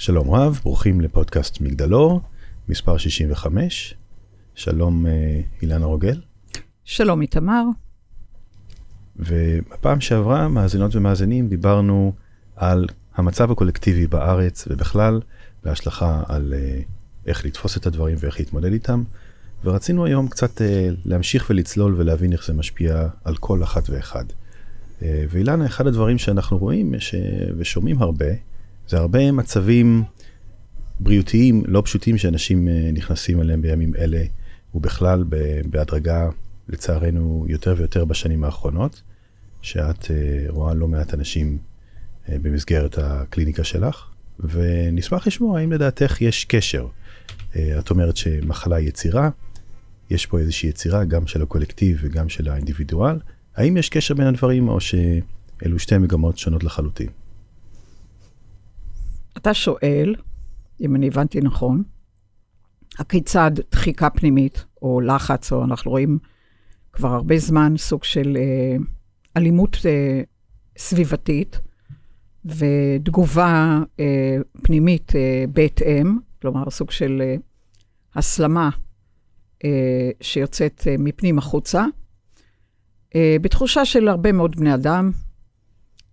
שלום רב, ברוכים לפודקאסט מגדלור, מספר 65. שלום אה, אילנה רוגל. שלום איתמר. ובפעם שעברה, מאזינות ומאזינים, דיברנו על המצב הקולקטיבי בארץ ובכלל, בהשלכה על אה, איך לתפוס את הדברים ואיך להתמודד איתם. ורצינו היום קצת אה, להמשיך ולצלול ולהבין איך זה משפיע על כל אחת ואחד. ואילנה, אחד הדברים שאנחנו רואים ש... ושומעים הרבה, זה הרבה מצבים בריאותיים לא פשוטים שאנשים אה, נכנסים אליהם בימים אלה, ובכלל בהדרגה, לצערנו, יותר ויותר בשנים האחרונות, שאת אה, רואה לא מעט אנשים אה, במסגרת הקליניקה שלך, ונשמח לשמוע האם לדעתך יש קשר. את אומרת שמחלה היא יצירה, יש פה איזושהי יצירה גם של הקולקטיב וגם של האינדיבידואל. האם יש קשר בין הדברים או שאלו שתי מגמות שונות לחלוטין? אתה שואל, אם אני הבנתי נכון, הכיצד דחיקה פנימית, או לחץ, או אנחנו רואים כבר הרבה זמן סוג של אה, אלימות אה, סביבתית, ותגובה אה, פנימית אה, בהתאם, כלומר סוג של אה, הסלמה אה, שיוצאת אה, מפנים החוצה, אה, בתחושה של הרבה מאוד בני אדם,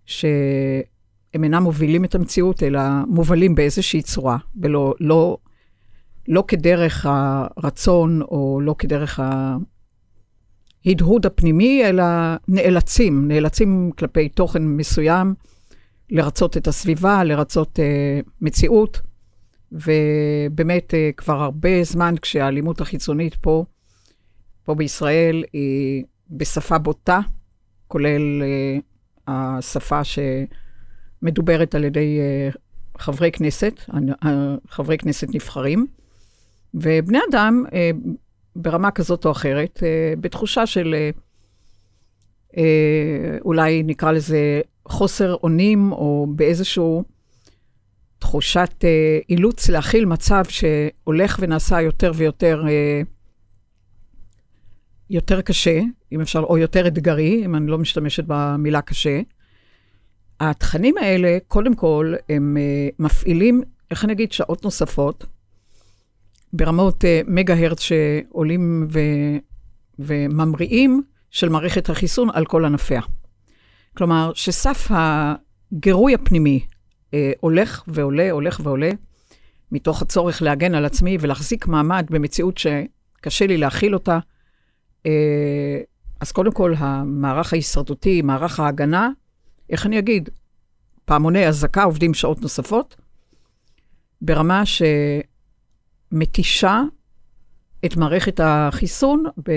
ש... הם אינם מובילים את המציאות, אלא מובלים באיזושהי צורה, ולא לא, לא כדרך הרצון, או לא כדרך ההדהוד הפנימי, אלא נאלצים, נאלצים כלפי תוכן מסוים, לרצות את הסביבה, לרצות uh, מציאות. ובאמת, uh, כבר הרבה זמן, כשהאלימות החיצונית פה, פה בישראל, היא בשפה בוטה, כולל uh, השפה ש... מדוברת על ידי uh, חברי כנסת, uh, חברי כנסת נבחרים, ובני אדם, ברמה כזאת או אחרת, בתחושה של אולי נקרא לזה חוסר אונים, או באיזשהו תחושת אילוץ להכיל מצב שהולך ונעשה יותר ויותר יותר קשה, אם אפשר, או יותר אתגרי, אם אני לא משתמשת במילה קשה. התכנים האלה, קודם כל, הם uh, מפעילים, איך אני אגיד, שעות נוספות, ברמות uh, מגה-הרץ שעולים ו... וממריאים של מערכת החיסון על כל ענפיה. כלומר, שסף הגירוי הפנימי uh, הולך ועולה, הולך ועולה, מתוך הצורך להגן על עצמי ולהחזיק מעמד במציאות שקשה לי להכיל אותה. Uh, אז קודם כל, המערך ההישרדותי, מערך ההגנה, איך אני אגיד, פעמוני אזעקה עובדים שעות נוספות, ברמה שמתישה את מערכת החיסון ב...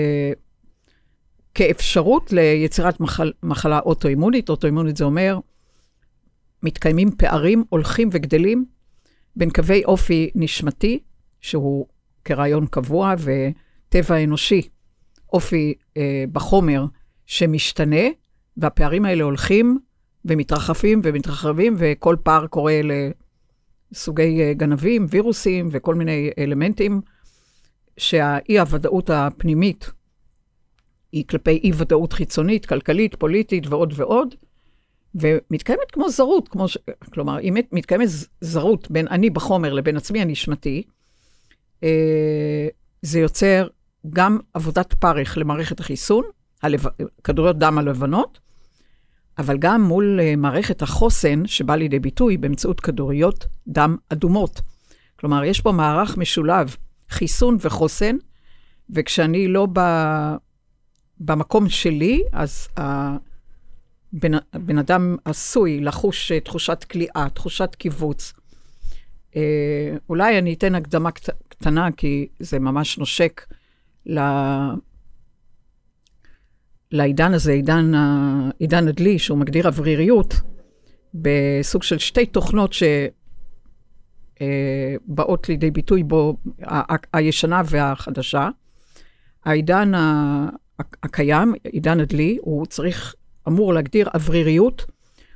כאפשרות ליצירת מחל... מחלה אוטואימונית. אוטואימונית זה אומר, מתקיימים פערים הולכים וגדלים בין קווי אופי נשמתי, שהוא כרעיון קבוע, וטבע אנושי, אופי אה, בחומר שמשתנה, והפערים האלה הולכים ומתרחפים ומתרחבים, וכל פער קורה לסוגי אה, גנבים, וירוסים וכל מיני אלמנטים, שהאי-הוודאות הפנימית היא כלפי אי-ודאות חיצונית, כלכלית, פוליטית ועוד ועוד, ומתקיימת כמו זרות, כמו ש... כלומר, אם מתקיימת זרות בין אני בחומר לבין עצמי הנשמתי, אה, זה יוצר גם עבודת פרך למערכת החיסון, הלב... כדוריות דם הלבנות, אבל גם מול uh, מערכת החוסן שבא לידי ביטוי באמצעות כדוריות דם אדומות. כלומר, יש פה מערך משולב, חיסון וחוסן, וכשאני לא ב... במקום שלי, אז הבן, הבן אדם עשוי לחוש uh, תחושת כליאה, תחושת קיבוץ. Uh, אולי אני אתן הקדמה קט... קטנה, כי זה ממש נושק. לעידן הזה, עידן, עידן הדלי, שהוא מגדיר אווריריות, בסוג של שתי תוכנות שבאות אה, לידי ביטוי בו, הישנה והחדשה. העידן הקיים, עידן הדלי, הוא צריך, אמור להגדיר אווריריות,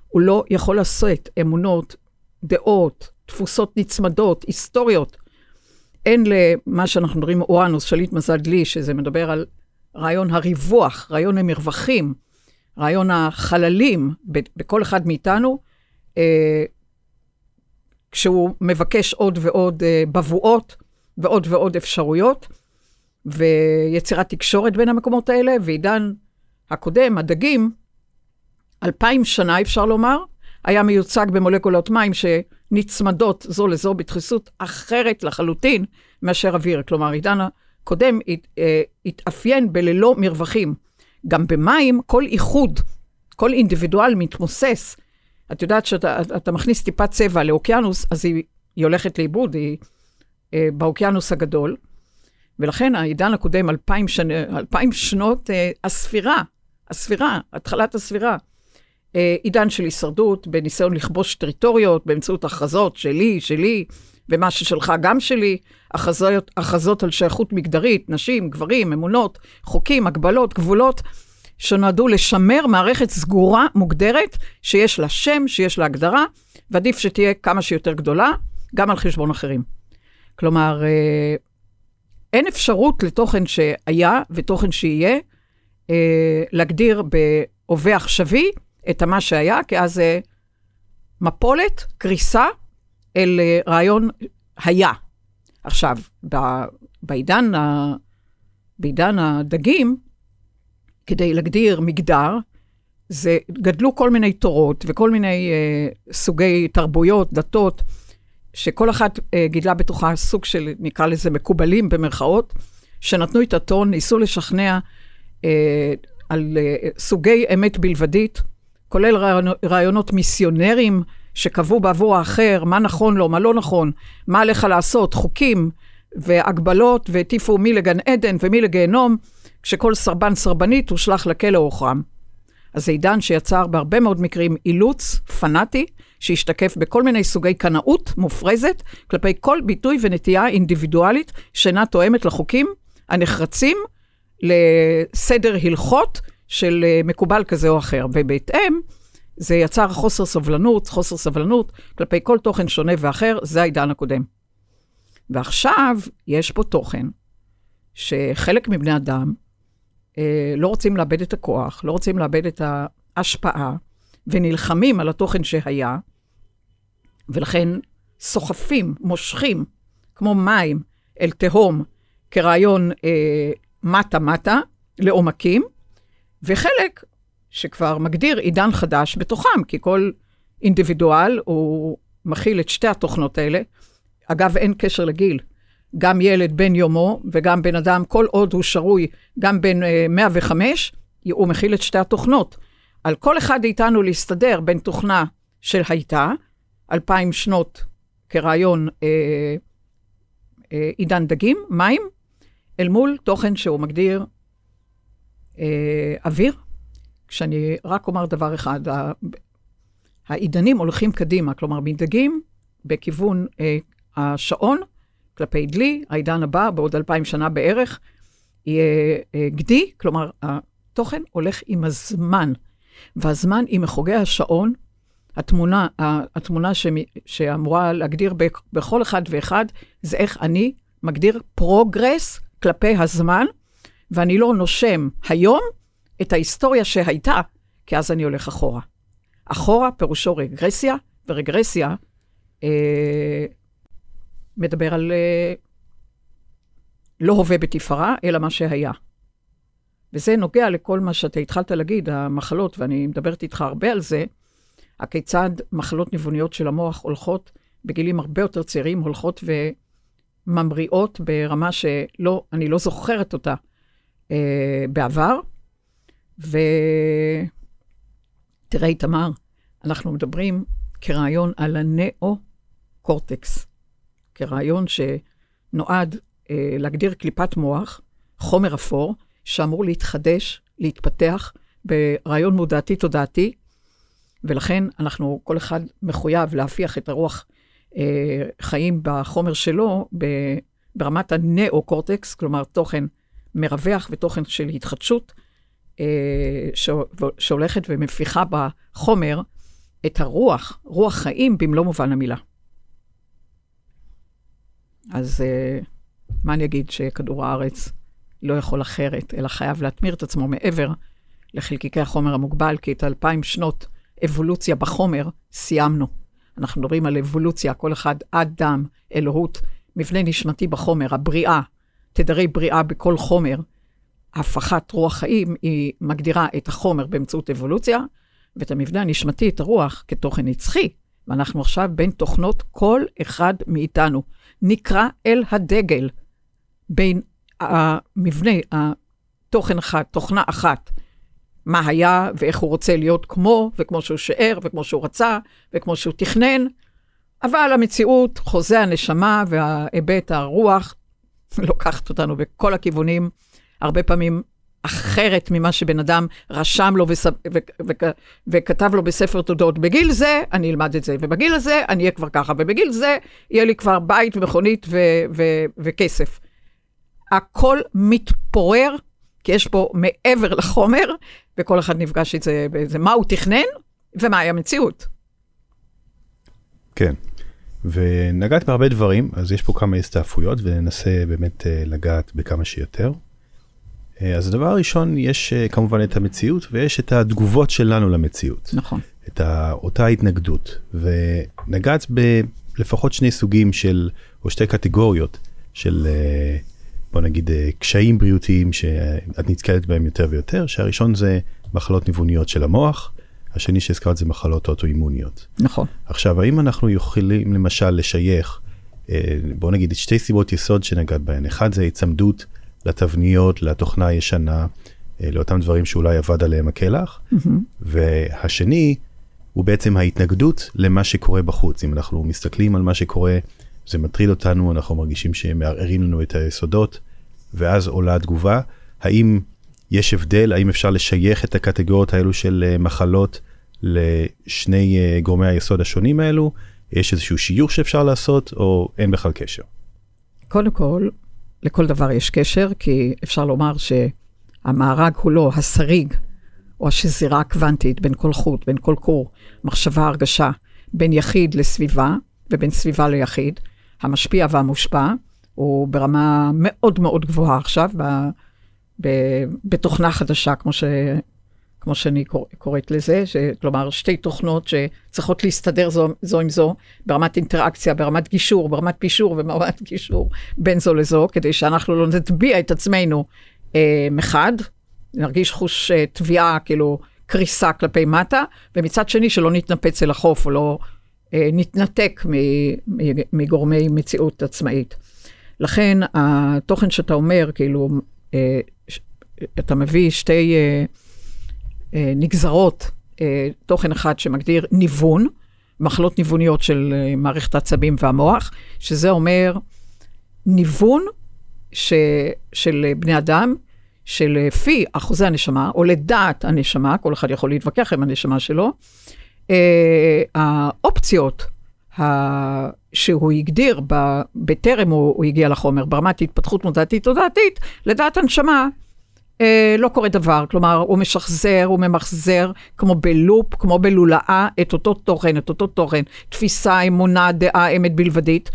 הוא לא יכול לשאת אמונות, דעות, דפוסות נצמדות, היסטוריות. אין למה שאנחנו מדברים אורנוס, שליט מזל דלי, שזה מדבר על רעיון הריווח, רעיון המרווחים, רעיון החללים בכל אחד מאיתנו, אה, כשהוא מבקש עוד ועוד uh, בבואות ועוד ועוד אפשרויות, ויצירת תקשורת בין המקומות האלה, ועידן הקודם, הדגים, אלפיים שנה אפשר לומר, היה מיוצג במולקולות מים שנצמדות זו לזו בדחיסות אחרת לחלוטין מאשר אוויר. כלומר, עידן הקודם אה, התאפיין בללא מרווחים. גם במים, כל איחוד, כל אינדיבידואל מתמוסס. את יודעת שאתה מכניס טיפת צבע לאוקיינוס, אז היא, היא הולכת לאיבוד, היא אה, באוקיינוס הגדול. ולכן העידן הקודם, אלפיים, שנ... אלפיים שנות אה, הספירה, הספירה, התחלת הספירה, אה, עידן של הישרדות בניסיון לכבוש טריטוריות באמצעות הכרזות שלי, שלי, ומה ששלך גם שלי, הכרזות, הכרזות על שייכות מגדרית, נשים, גברים, אמונות, חוקים, הגבלות, גבולות, שנועדו לשמר מערכת סגורה, מוגדרת, שיש לה שם, שיש לה הגדרה, ועדיף שתהיה כמה שיותר גדולה, גם על חשבון אחרים. כלומר, אה, אין אפשרות לתוכן שהיה ותוכן שיהיה, אה, להגדיר בהווה עכשווי את מה שהיה, כי אז זה מפולת, קריסה, אל אה, רעיון היה. עכשיו, בעידן, ה, בעידן הדגים, כדי להגדיר מגדר, זה גדלו כל מיני תורות וכל מיני אה, סוגי תרבויות, דתות, שכל אחת אה, גידלה בתוכה סוג של, נקרא לזה מקובלים במרכאות, שנתנו את הטון, ניסו לשכנע אה, על אה, סוגי אמת בלבדית, כולל רעיונות, מיסיונרים שקבעו בעבור האחר מה נכון לו, מה לא נכון, מה עליך לעשות, חוקים והגבלות, והטיפו מי לגן עדן ומי לגיהנום, כשכל סרבן סרבנית הושלך לכלא או הוחרם. אז זה עידן שיצר בהרבה מאוד מקרים אילוץ פנאטי, שהשתקף בכל מיני סוגי קנאות מופרזת, כלפי כל ביטוי ונטייה אינדיבידואלית שאינה תואמת לחוקים הנחרצים לסדר הלכות של אה, מקובל כזה או אחר. ובהתאם, זה יצר חוסר סבלנות, חוסר סבלנות כלפי כל תוכן שונה ואחר, זה העידן הקודם. ועכשיו יש פה תוכן שחלק מבני אדם אה, לא רוצים לאבד את הכוח, לא רוצים לאבד את ההשפעה, ונלחמים על התוכן שהיה, ולכן סוחפים, מושכים, כמו מים, אל תהום, כרעיון אה, מטה-מטה, לעומקים, וחלק שכבר מגדיר עידן חדש בתוכם, כי כל אינדיבידואל הוא מכיל את שתי התוכנות האלה. אגב, אין קשר לגיל. גם ילד בן יומו וגם בן אדם, כל עוד הוא שרוי, גם בן uh, אה, 105, הוא מכיל את שתי התוכנות. על כל אחד מאיתנו להסתדר בין תוכנה של הייתה, אלפיים שנות כרעיון אה, אה, עידן דגים, מים, אל מול תוכן שהוא מגדיר אה, אוויר. כשאני רק אומר דבר אחד, העידנים הולכים קדימה, כלומר, מדגים בכיוון אה, השעון, כלפי דלי, העידן הבא, בעוד אלפיים שנה בערך, יהיה אה, גדי, כלומר, התוכן הולך עם הזמן. והזמן עם מחוגי השעון, התמונה, התמונה ש, שאמורה להגדיר בכל אחד ואחד, זה איך אני מגדיר progress כלפי הזמן, ואני לא נושם היום את ההיסטוריה שהייתה, כי אז אני הולך אחורה. אחורה פירושו רגרסיה, ורגרסיה אה, מדבר על אה, לא הווה בתפארה, אלא מה שהיה. וזה נוגע לכל מה שאתה התחלת להגיד, המחלות, ואני מדברת איתך הרבה על זה, הכיצד מחלות ניווניות של המוח הולכות בגילים הרבה יותר צעירים, הולכות וממריאות ברמה שלא, אני לא זוכרת אותה אה, בעבר. ותראה, איתמר, אנחנו מדברים כרעיון על הנאו-קורטקס, כרעיון שנועד אה, להגדיר קליפת מוח, חומר אפור, שאמור להתחדש, להתפתח ברעיון מודעתי-תודעתי, ולכן אנחנו, כל אחד מחויב להפיח את הרוח אה, חיים בחומר שלו ברמת הנאו-קורטקס, כלומר תוכן מרווח ותוכן של התחדשות, שהולכת ומפיחה בחומר את הרוח, רוח חיים במלוא מובן המילה. אז אה, מה אני אגיד שכדור הארץ לא יכול אחרת, אלא חייב להתמיר את עצמו מעבר לחלקיקי החומר המוגבל, כי את אלפיים שנות אבולוציה בחומר סיימנו. אנחנו מדברים על אבולוציה, כל אחד אדם, אלוהות, מבנה נשמתי בחומר, הבריאה, תדרי בריאה בכל חומר. הפכת רוח חיים, היא מגדירה את החומר באמצעות אבולוציה, ואת המבנה הנשמתי, את הרוח, כתוכן נצחי. ואנחנו עכשיו בין תוכנות כל אחד מאיתנו. נקרא אל הדגל בין המבנה, התוכן אחד, תוכנה אחת, מה היה ואיך הוא רוצה להיות כמו, וכמו שהוא שיער, וכמו שהוא רצה, וכמו שהוא תכנן. אבל המציאות, חוזה הנשמה וההיבט הרוח, לוקחת אותנו בכל הכיוונים, הרבה פעמים אחרת ממה שבן אדם רשם לו וסב, ו, ו, ו, וכתב לו בספר תודות. בגיל זה אני אלמד את זה, ובגיל הזה אני אהיה כבר ככה, ובגיל זה יהיה לי כבר בית ומכונית ו, ו, וכסף. הכל מתפורר, כי יש פה מעבר לחומר, וכל אחד נפגש את זה, בזה, מה הוא תכנן ומהי המציאות. כן, ונגעת בהרבה דברים, אז יש פה כמה הסתעפויות, וננסה באמת אה, לגעת בכמה שיותר. אה, אז הדבר הראשון, יש אה, כמובן את המציאות, ויש את התגובות שלנו למציאות. נכון. את אותה התנגדות, ונגעת בלפחות שני סוגים של, או שתי קטגוריות של, בוא נגיד, קשיים בריאותיים שאת נתקלת בהם יותר ויותר, שהראשון זה מחלות ניווניות של המוח, השני שהזכרת זה מחלות אוטואימוניות. נכון. עכשיו, האם אנחנו יכולים למשל לשייך, אה, בוא נגיד, את שתי סיבות יסוד שנגעת בהן. אחד זה היצמדות לתבניות, לתוכנה הישנה, אה, לאותם דברים שאולי עבד עליהם הקלח, mm-hmm. והשני הוא בעצם ההתנגדות למה שקורה בחוץ. אם אנחנו מסתכלים על מה שקורה, זה מטריד אותנו, אנחנו מרגישים שמערערים לנו את היסודות, ואז עולה התגובה. האם יש הבדל, האם אפשר לשייך את הקטגוריות האלו של אה, מחלות לשני אה, גורמי היסוד השונים האלו? יש איזשהו שיוך שאפשר לעשות, או אין בכלל קשר? קודם כל, לכל דבר יש קשר, כי אפשר לומר שהמארג הוא לא השריג, או השזירה הקוונטית בין כל חוט, בין כל קור, מחשבה, הרגשה, בין יחיד לסביבה, ובין סביבה ליחיד. המשפיע והמושפע הוא ברמה מאוד מאוד גבוהה עכשיו, בתוכנה חדשה, כמו, ש, כמו שאני קורא, קוראת לזה, ש, כלומר, שתי תוכנות שצריכות להסתדר זו, זו עם זו, ברמת אינטראקציה, ברמת גישור, ברמת פישור וברמת גישור בין זו לזו, כדי שאנחנו לא נטביע את עצמנו אה, מחד, נרגיש חוש אה, תביעה, כאילו, קריסה כלפי מטה, ומצד שני שלא נתנפץ אל החוף או לא אה, נתנתק מגורמי מציאות עצמאית. לכן התוכן שאתה אומר, כאילו, אה, אתה מביא שתי אה, אה, נגזרות, אה, תוכן אחד שמגדיר ניוון, מחלות ניווניות של אה, מערכת העצבים והמוח, שזה אומר ניוון ש, של בני אדם, שלפי אחוזי הנשמה, או לדעת הנשמה, כל אחד יכול להתווכח עם הנשמה שלו, אה, האופציות. שהוא הגדיר. בטרם הוא הגיע לחומר, ברמת התפתחות מודעתית תודעתית, לדעת הנשמה, אה, לא קורה דבר. כלומר, הוא משחזר, הוא ממחזר, כמו בלופ, כמו בלולאה, את אותו תוכן, את אותו תוכן, תפיסה, אמונה, דעה, אמת בלבדית,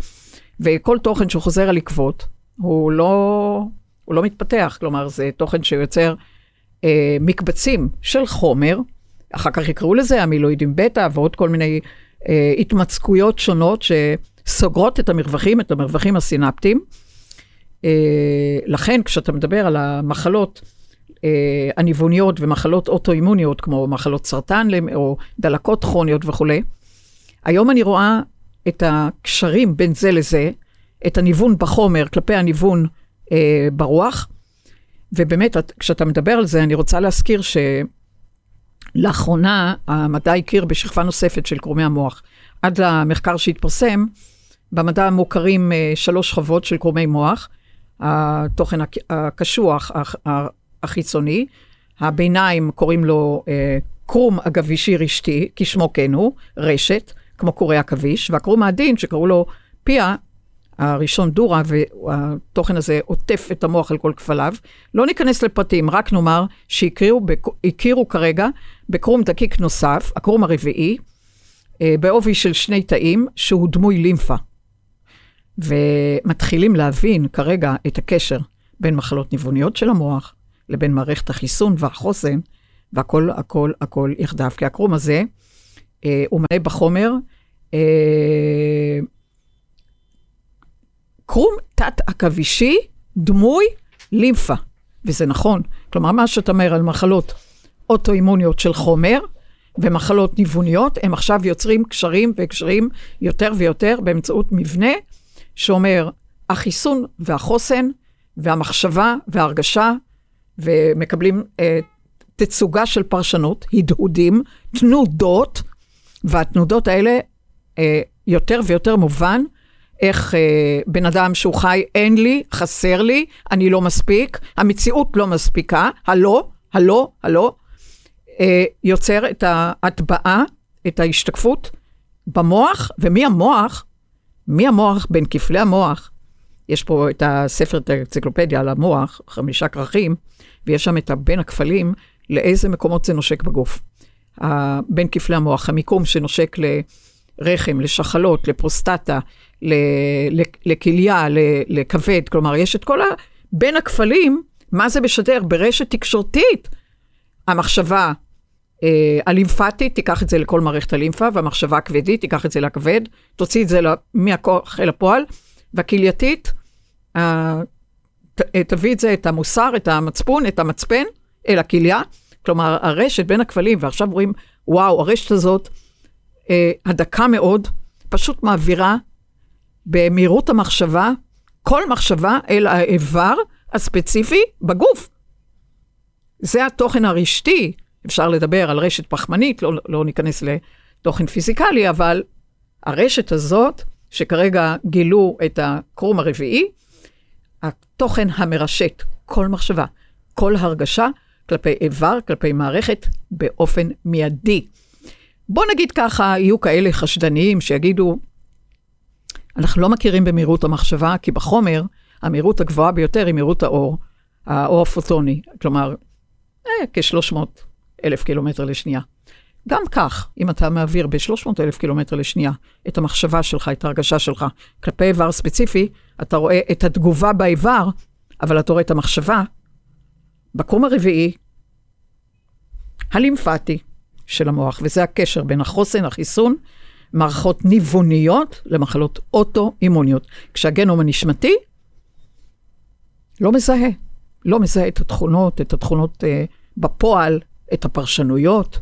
וכל תוכן שהוא חוזר על עקבות, הוא לא, הוא לא מתפתח. כלומר, זה תוכן שיוצר אה, מקבצים של חומר, אחר כך יקראו לזה המילואידים בטא ועוד כל מיני אה, התמצקויות שונות שסוגרות את המרווחים, את המרווחים הסינפטיים. אה, לכן כשאתה מדבר על המחלות אה, הניווניות ומחלות אוטואימוניות, כמו מחלות סרטן או דלקות כרוניות וכולי, היום אני רואה את הקשרים בין זה לזה, את הניוון בחומר כלפי הניוון אה, ברוח, ובאמת, כשאתה מדבר על זה, אני רוצה להזכיר שלאחרונה המדע הכיר בשכבה נוספת של קרומי המוח. עד למחקר שהתפרסם, במדע מוכרים שלוש שכבות של קרומי מוח, התוכן הקשוח החיצוני, הביניים קוראים לו אה, קרום עכבישי רשתי, כשמו כן הוא, רשת, כמו קורי עכביש, והקרום העדין שקראו לו פיה, הראשון דורה, והתוכן הזה עוטף את המוח על כל כפליו. לא ניכנס לפרטים, רק נאמר שהכירו כרגע בקרום דקיק נוסף, הקרום הרביעי, אה, בעובי של שני תאים, שהוא דמוי לימפה. ומתחילים להבין כרגע את הקשר בין מחלות ניווניות של המוח לבין מערכת החיסון והחוסן, והכל, הכל, הכל יחדיו. כי הקרום הזה, אה, הוא מלא בחומר אה, קרום תת-עכבישי דמוי לימפה, וזה נכון. כלומר, מה שאתה אומר על מחלות אוטואימוניות של חומר ומחלות ניווניות, הם עכשיו יוצרים קשרים וקשרים יותר ויותר באמצעות מבנה שאומר, החיסון והחוסן והמחשבה וההרגשה, ומקבלים אה, תצוגה של פרשנות, הדהודים, תנודות, והתנודות האלה, אה, יותר ויותר מובן איך אה, בן אדם שהוא חי, אין לי, חסר לי, אני לא מספיק, המציאות לא מספיקה, הלא, הלא, הלא, אה, יוצר את ההטבעה, את ההשתקפות במוח, ומי המוח? מי המוח בין כפלי המוח? יש פה את הספר, את האנציקלופדיה על המוח, חמישה כרכים, ויש שם את הבין הכפלים, לאיזה מקומות זה נושק בגוף. בין כפלי המוח, המיקום שנושק לרחם, לשחלות, לפרוסטטה, לכליה, לכבד, כלומר, יש את כל ה... בין הכפלים, מה זה משדר? ברשת תקשורתית. המחשבה הלימפטית, תיקח את זה לכל מערכת הלימפה, והמחשבה הכבדית, תיקח את זה לכבד, תוציא את זה מהכוח אל הפועל, והכלייתית, אה, תביא את זה, את המוסר, את המצפון, את המצפן, אל הכליה. כלומר, הרשת בין הכבלים, ועכשיו רואים, וואו, הרשת הזאת, אה, הדקה מאוד, פשוט מעבירה במהירות המחשבה, כל מחשבה אל האיבר הספציפי בגוף. זה התוכן הרשתי, אפשר לדבר על רשת פחמנית, לא, לא ניכנס לתוכן פיזיקלי, אבל הרשת הזאת, שכרגע גילו את הקרום הרביעי, התוכן המרשת, כל מחשבה, כל הרגשה, כלפי איבר, כלפי מערכת, באופן מיידי. בוא נגיד ככה, יהיו כאלה חשדניים שיגידו, אנחנו לא מכירים במהירות המחשבה, כי בחומר, המהירות הגבוהה ביותר היא מהירות האור, האור הפוטוני, כלומר, אה, כ-300 אלף קילומטר לשנייה. גם כך, אם אתה מעביר ב-300 אלף קילומטר לשנייה את המחשבה שלך, את ההרגשה שלך, כלפי איבר ספציפי, אתה רואה את התגובה באיבר, אבל אתה רואה את המחשבה בקרום הרביעי, הלימפטי של המוח, וזה הקשר בין החוסן, החיסון, מערכות ניווניות למחלות אוטואימוניות. כשהגנום הנשמתי לא מזהה, לא מזהה את התכונות, את התכונות אה, בפועל, את הפרשנויות,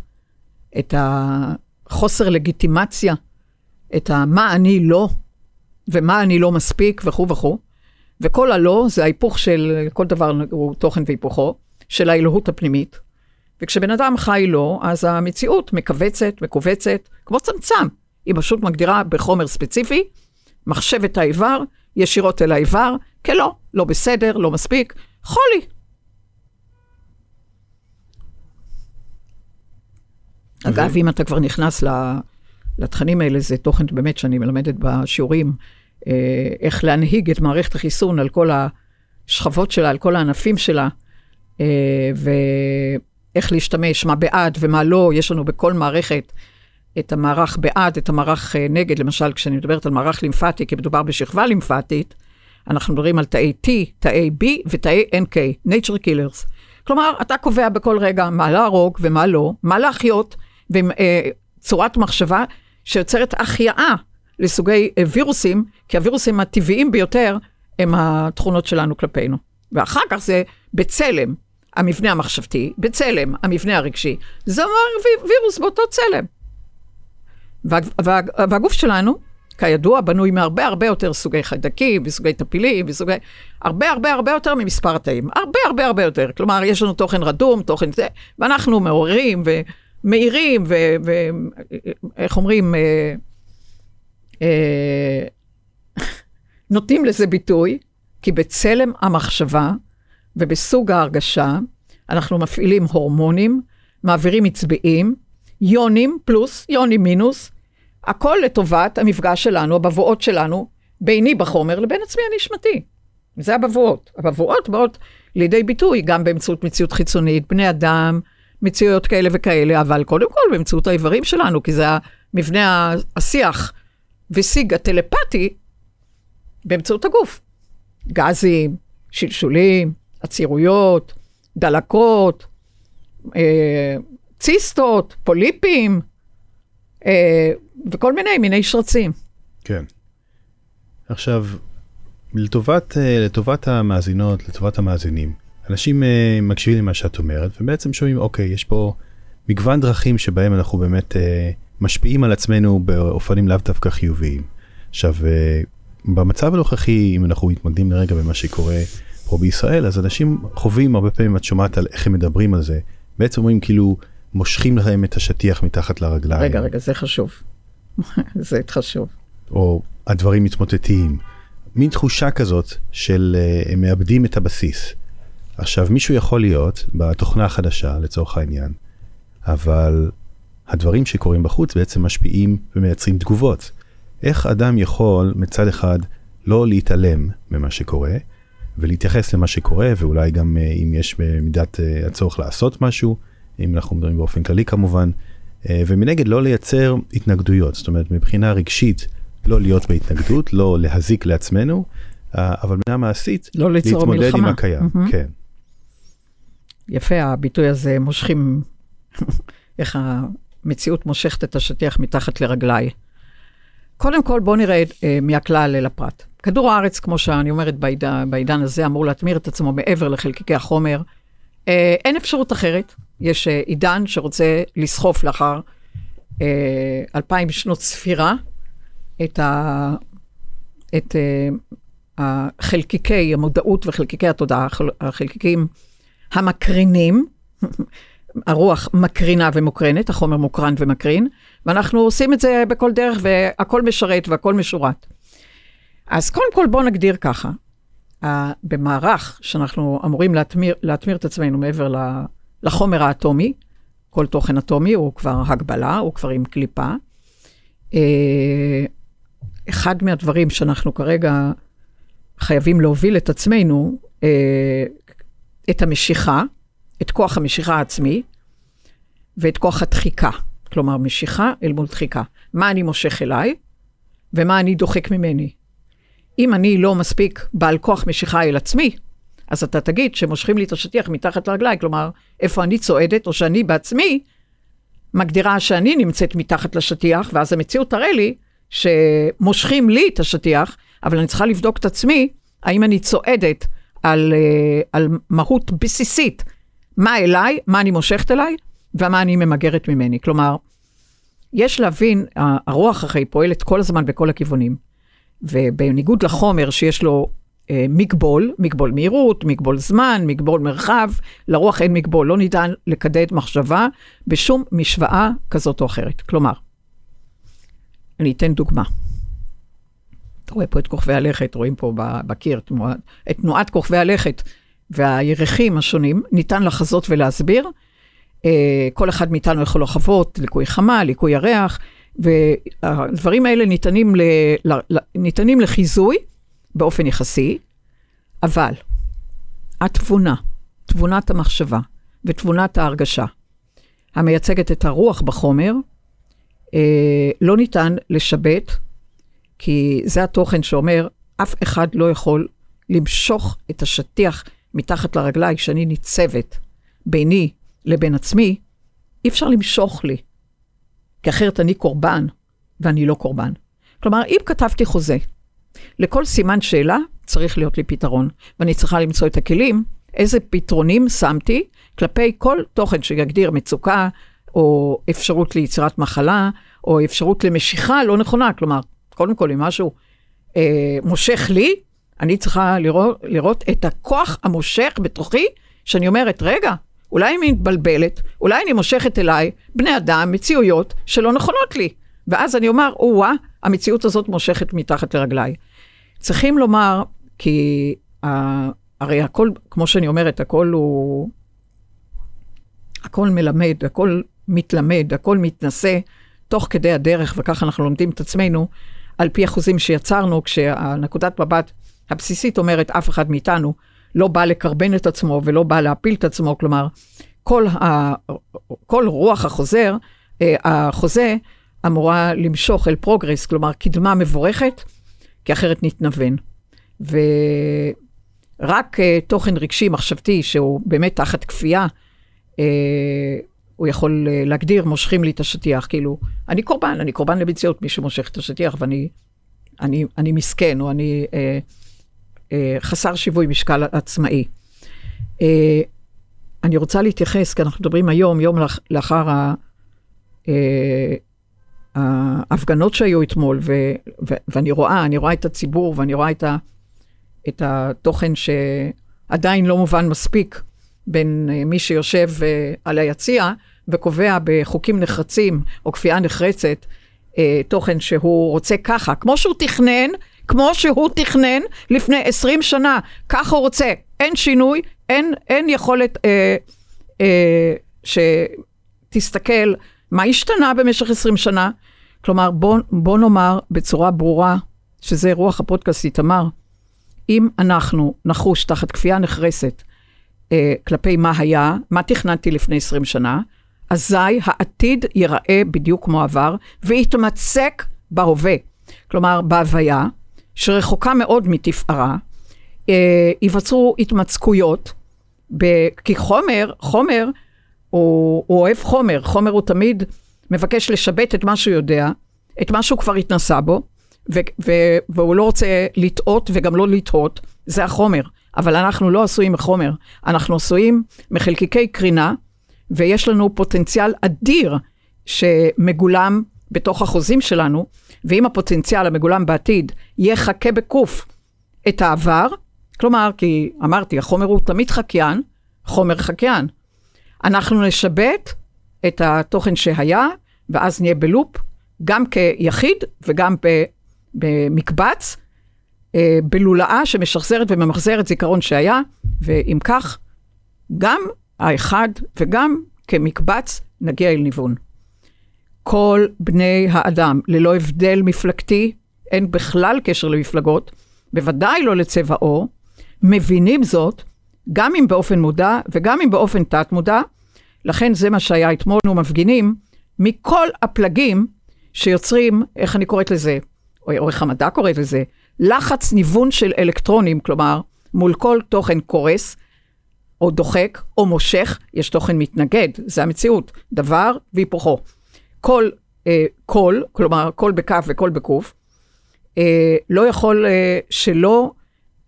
את החוסר לגיטימציה, את מה אני לא, ומה אני לא מספיק וכו' וכו'. וכל הלא זה ההיפוך של, כל דבר הוא תוכן והיפוכו, של האלוהות הפנימית. וכשבן אדם חי לו, אז המציאות מכווצת, מכווצת, כמו צמצם. היא פשוט מגדירה בחומר ספציפי, מחשבת האיבר, ישירות אל האיבר, כלא, לא בסדר, לא מספיק, חולי. אגב, אם אתה כבר נכנס לתכנים האלה, זה תוכן באמת שאני מלמדת בשיעורים, אה, איך להנהיג את מערכת החיסון על כל השכבות שלה, על כל הענפים שלה, אה, ואיך להשתמש, מה בעד ומה לא, יש לנו בכל מערכת את המערך בעד, את המערך אה, נגד, למשל, כשאני מדברת על מערך לימפטי, כי מדובר בשכבה לימפטית, אנחנו מדברים על תאי T, תאי B ותאי NK, nature killers. כלומר, אתה קובע בכל רגע מה להרוג ומה לא, מה להחיות, וצורת מחשבה שיוצרת החייאה לסוגי אה, וירוסים, כי הווירוסים הטבעיים ביותר הם התכונות שלנו כלפינו. ואחר כך זה בצלם, המבנה המחשבתי, בצלם, המבנה הרגשי. זה אומר וירוס באותו צלם. וה, וה, והגוף שלנו, כידוע, בנוי מהרבה הרבה יותר סוגי חיידקים וסוגי טפילים וסוגי... הרבה הרבה הרבה יותר ממספר התאים. הרבה הרבה הרבה יותר. כלומר, יש לנו תוכן רדום, תוכן זה, ואנחנו מעוררים ומאירים, ואיך אומרים, אה, אה, נותנים לזה ביטוי, כי בצלם המחשבה ובסוג ההרגשה, אנחנו מפעילים הורמונים, מעבירים מצביעים, יונים פלוס, יונים מינוס, הכל לטובת המפגש שלנו, הבבואות שלנו, ביני בחומר לבין עצמי הנשמתי. זה הבבואות. הבבואות באות לידי ביטוי גם באמצעות מציאות חיצונית, בני אדם, מציאויות כאלה וכאלה, אבל קודם כל באמצעות האיברים שלנו, כי זה המבנה השיח ושיג הטלפתי באמצעות הגוף. גזים, שלשולים, עצירויות, דלקות, אה, ציסטות, פוליפים, אה, וכל מיני מיני שרצים. כן. עכשיו, לטובת, אה, לטובת המאזינות, לטובת המאזינים, אנשים אה, מקשיבים למה שאת אומרת, ובעצם שומעים, אוקיי, יש פה מגוון דרכים שבהם אנחנו באמת אה, משפיעים על עצמנו באופנים לאו דווקא חיוביים. עכשיו, במצב הנוכחי, אם אנחנו מתמקדים לרגע במה שקורה פה בישראל, אז אנשים חווים הרבה פעמים, את שומעת על איך הם מדברים על זה, בעצם אומרים כאילו, מושכים להם את השטיח מתחת לרגליים. רגע, רגע, זה חשוב. זה חשוב. או הדברים מתמוטטים. מין תחושה כזאת של uh, הם מאבדים את הבסיס. עכשיו, מישהו יכול להיות בתוכנה החדשה, לצורך העניין, אבל הדברים שקורים בחוץ בעצם משפיעים ומייצרים תגובות. איך אדם יכול מצד אחד לא להתעלם ממה שקורה, ולהתייחס למה שקורה, ואולי גם uh, אם יש במידת uh, הצורך לעשות משהו, אם אנחנו מדברים באופן כללי כמובן, ומנגד לא לייצר התנגדויות, זאת אומרת מבחינה רגשית לא להיות בהתנגדות, לא להזיק לעצמנו, אבל מבחינה מעשית, לא להתמודד מלחמה. עם הקיים, mm-hmm. כן. יפה, הביטוי הזה, מושכים, איך המציאות מושכת את השטיח מתחת לרגליי. קודם כל, בואו נראה אה, מהכלל אל הפרט. כדור הארץ, כמו שאני אומרת בעידן, בעידן הזה, אמור להתמיר את עצמו מעבר לחלקיקי החומר. אה, אין אפשרות אחרת. יש אה, עידן שרוצה לסחוף לאחר אה, אלפיים שנות ספירה את, ה, את אה, החלקיקי המודעות וחלקיקי התודעה, החלקיקים המקרינים, הרוח מקרינה ומוקרנת, החומר מוקרן ומקרין, ואנחנו עושים את זה בכל דרך והכל משרת והכל משורת. אז קודם כל בואו נגדיר ככה, במערך שאנחנו אמורים להטמיר, להטמיר את עצמנו מעבר לחומר האטומי, כל תוכן אטומי הוא כבר הגבלה, הוא כבר עם קליפה. אה, אחד מהדברים שאנחנו כרגע חייבים להוביל את עצמנו, אה, את המשיכה, את כוח המשיכה העצמי, ואת כוח הדחיקה. כלומר, משיכה אל מול דחיקה. מה אני מושך אליי, ומה אני דוחק ממני. אם אני לא מספיק בעל כוח משיכה אל עצמי, אז אתה תגיד שמושכים לי את השטיח מתחת לרגליי, כלומר, איפה אני צועדת, או שאני בעצמי מגדירה שאני נמצאת מתחת לשטיח, ואז המציאות תראה לי שמושכים לי את השטיח, אבל אני צריכה לבדוק את עצמי, האם אני צועדת על, אה, על מהות בסיסית, מה אליי, מה אני מושכת אליי, ומה אני ממגרת ממני. כלומר, יש להבין, הרוח הרי פועלת כל הזמן בכל הכיוונים, ובניגוד לחומר שיש לו אה, מגבול, מגבול מהירות, מגבול זמן, מגבול מרחב, לרוח אין מגבול, לא ניתן לקדד מחשבה בשום משוואה כזאת או אחרת. כלומר, אני אתן דוגמה. אתה רואה פה את כוכבי הלכת, רואים פה בקיר את תנועת כוכבי הלכת והירחים השונים, ניתן לחזות ולהסביר. אה, כל אחד מאיתנו יכול לחוות ליקוי חמה, ליקוי ירח, והדברים האלה ניתנים, ל, ניתנים לחיזוי באופן יחסי, אבל התבונה, תבונת המחשבה ותבונת ההרגשה, המייצגת את הרוח בחומר, אה, לא ניתן לשבת, כי זה התוכן שאומר, אף אחד לא יכול למשוך את השטיח מתחת לרגליי כשאני ניצבת ביני לבין עצמי, אי אפשר למשוך לי, כי אחרת אני קורבן, ואני לא קורבן. כלומר, אם כתבתי חוזה, לכל סימן שאלה צריך להיות לי פתרון, ואני צריכה למצוא את הכלים, איזה פתרונים שמתי כלפי כל תוכן שיגדיר מצוקה, או אפשרות ליצירת מחלה, או אפשרות למשיכה לא נכונה. כלומר, קודם כל, אם משהו אה, מושך לי, אני צריכה לראות, לראות את הכוח המושך בתוכי, שאני אומרת, רגע, אולי אני מתבלבלת, אולי אני מושכת אליי בני אדם, מציאויות שלא נכונות לי. ואז אני אומר, או-אה, המציאות הזאת מושכת מתחת לרגליי. צריכים לומר, כי uh, הרי הכל, כמו שאני אומרת, הכל הוא... הכל מלמד, הכל מתלמד, הכל מתנשא תוך כדי הדרך, וככה אנחנו לומדים את עצמנו, על פי אחוזים שיצרנו, כשהנקודת מבט הבסיסית אומרת, אף אחד מאיתנו לא בא לקרבן את עצמו ולא בא להפיל את עצמו, כלומר, כל, ה, כל רוח החוזר, אה, החוזה אמורה למשוך אל progress, כלומר, קדמה מבורכת, כי אחרת נתנוון. ורק אה, תוכן רגשי מחשבתי, שהוא באמת תחת כפייה, uh, הוא יכול אה, להגדיר, מושכים לי את השטיח, כאילו, אני קורבן, אני קורבן למציאות, מי שמושך את השטיח ואני אני, אני מסכן, או אני אה, אה, חסר שיווי משקל עצמאי. אה, אני רוצה להתייחס, כי אנחנו מדברים היום, יום לאח, לאחר ה, אה, ההפגנות שהיו אתמול, ו, ו, ואני רואה, אני רואה את הציבור, ואני רואה את, ה, את התוכן שעדיין לא מובן מספיק בין אה, מי שיושב אה, על היציע וקובע בחוקים נחרצים, או כפייה נחרצת, אה, תוכן שהוא רוצה ככה, כמו שהוא תכנן, כמו שהוא תכנן לפני 20 שנה, ככה הוא רוצה, אין שינוי, אין, אין יכולת אה, אה, שתסתכל מה השתנה במשך 20 שנה. כלומר, בוא, בוא נאמר בצורה ברורה, שזה רוח הפודקאסט איתמר, אם אנחנו נחוש תחת כפייה נחרסת אה, כלפי מה היה, מה תכננתי לפני 20 שנה, אזי העתיד ייראה בדיוק כמו עבר, ויתמצק בהווה. כלומר, בהוויה, שרחוקה מאוד מתפארה, אה, ייווצרו התמצקויות, ב- כי חומר, חומר, הוא, הוא אוהב חומר, חומר הוא תמיד מבקש לשבת את מה שהוא יודע, את מה שהוא כבר התנסה בו, ו- ו- והוא לא רוצה לטעות וגם לא לטעות, זה החומר. אבל אנחנו לא עשויים מחומר, אנחנו עשויים מחלקיקי קרינה, ויש לנו פוטנציאל אדיר שמגולם בתוך החוזים שלנו, ואם הפוטנציאל המגולם בעתיד יחכה בקוף את העבר, כלומר, כי אמרתי, החומר הוא תמיד חקיין, חומר חקיין. אנחנו נשבת את התוכן שהיה, ואז נהיה בלופ, גם כיחיד וגם במקבץ, אה, בלולאה שמשחזרת וממחזרת זיכרון שהיה, ואם כך, גם האחד וגם כמקבץ נגיע אל ניוון. כל בני האדם, ללא הבדל מפלגתי, אין בכלל קשר למפלגות, בוודאי לא לצבע עור, מבינים זאת, גם אם באופן מודע וגם אם באופן תת-מודע, לכן זה מה שהיה אתמול, אנחנו מפגינים מכל הפלגים שיוצרים, איך אני קוראת לזה, או עורך המדע קוראת לזה, לחץ ניוון של אלקטרונים, כלומר, מול כל תוכן קורס, או דוחק, או מושך, יש תוכן מתנגד, זה המציאות, דבר והיפוכו. כל אה, קול, כלומר כל בכף וקול בקוף, אה, לא יכול אה, שלא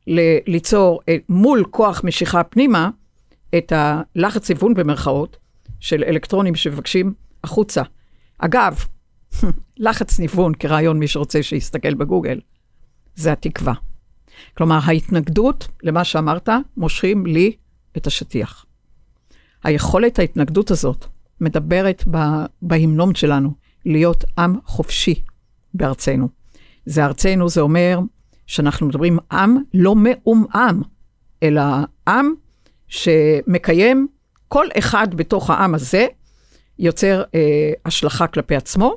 ל- ליצור אה, מול כוח משיכה פנימה את הלחץ היוון במרכאות של אלקטרונים שמבקשים החוצה. אגב, לחץ ניוון כרעיון, מי שרוצה שיסתכל בגוגל, זה התקווה. כלומר, ההתנגדות למה שאמרת, מושכים לי את השטיח. היכולת ההתנגדות הזאת מדברת בהמנון שלנו, להיות עם חופשי בארצנו. זה ארצנו, זה אומר שאנחנו מדברים עם לא מעומעם, אלא עם שמקיים, כל אחד בתוך העם הזה יוצר אה, השלכה כלפי עצמו,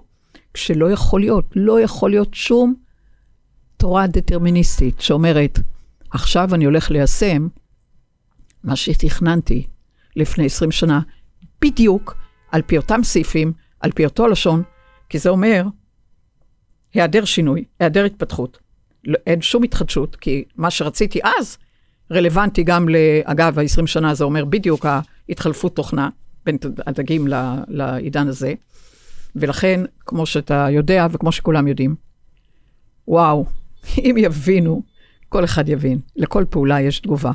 כשלא יכול להיות, לא יכול להיות שום תורה דטרמיניסטית שאומרת, עכשיו אני הולך ליישם מה שתכננתי לפני 20 שנה, בדיוק על פי אותם סעיפים, על פי אותו לשון, כי זה אומר היעדר שינוי, היעדר התפתחות. לא, אין שום התחדשות, כי מה שרציתי אז, רלוונטי גם, אגב, ה-20 שנה זה אומר בדיוק ההתחלפות תוכנה בין הדגים לעידן הזה. ולכן, כמו שאתה יודע וכמו שכולם יודעים, וואו, אם יבינו, כל אחד יבין, לכל פעולה יש תגובה.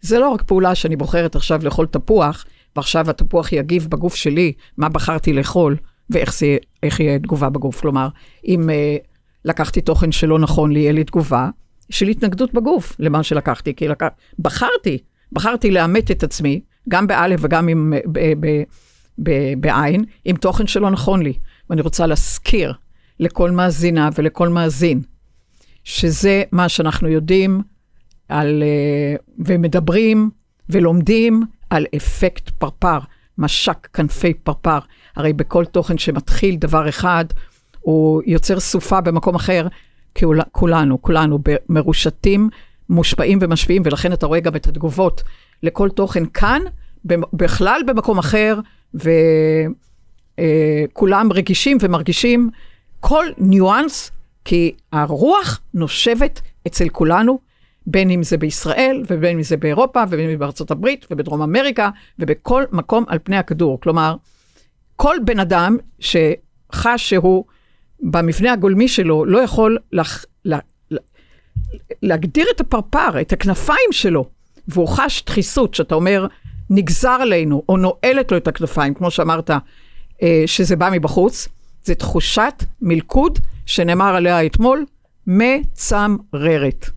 זה לא רק פעולה שאני בוחרת עכשיו לאכול תפוח, ועכשיו התפוח יגיב בגוף שלי, מה בחרתי לאכול, ואיך זה, יהיה תגובה בגוף. כלומר, אם uh, לקחתי תוכן שלא נכון לי, יהיה לי תגובה, יש לי התנגדות בגוף למה שלקחתי, כי לק... בחרתי, בחרתי לאמת את עצמי, גם באלף וגם עם, ב, ב, ב, בעין, עם תוכן שלא נכון לי. ואני רוצה להזכיר לכל מאזינה ולכל מאזין, שזה מה שאנחנו יודעים על, אה, ומדברים ולומדים על אפקט פרפר, משק כנפי פרפר. הרי בכל תוכן שמתחיל דבר אחד, הוא יוצר סופה במקום אחר, כולנו, כולנו מרושתים, מושפעים ומשפיעים, ולכן אתה רואה גם את התגובות לכל תוכן כאן, בכלל במקום אחר, וכולם אה, רגישים ומרגישים כל ניואנס, כי הרוח נושבת אצל כולנו, בין אם זה בישראל, ובין אם זה באירופה, ובין אם זה בארצות הברית, ובדרום אמריקה, ובכל מקום על פני הכדור. כלומר, כל בן אדם שחש שהוא במבנה הגולמי שלו לא יכול לח, לה, לה, להגדיר את הפרפר, את הכנפיים שלו, והוא חש דחיסות, שאתה אומר, נגזר עלינו, או נועלת לו את הכנפיים, כמו שאמרת, אה, שזה בא מבחוץ, זה תחושת מלכוד שנאמר עליה אתמול, מצמררת.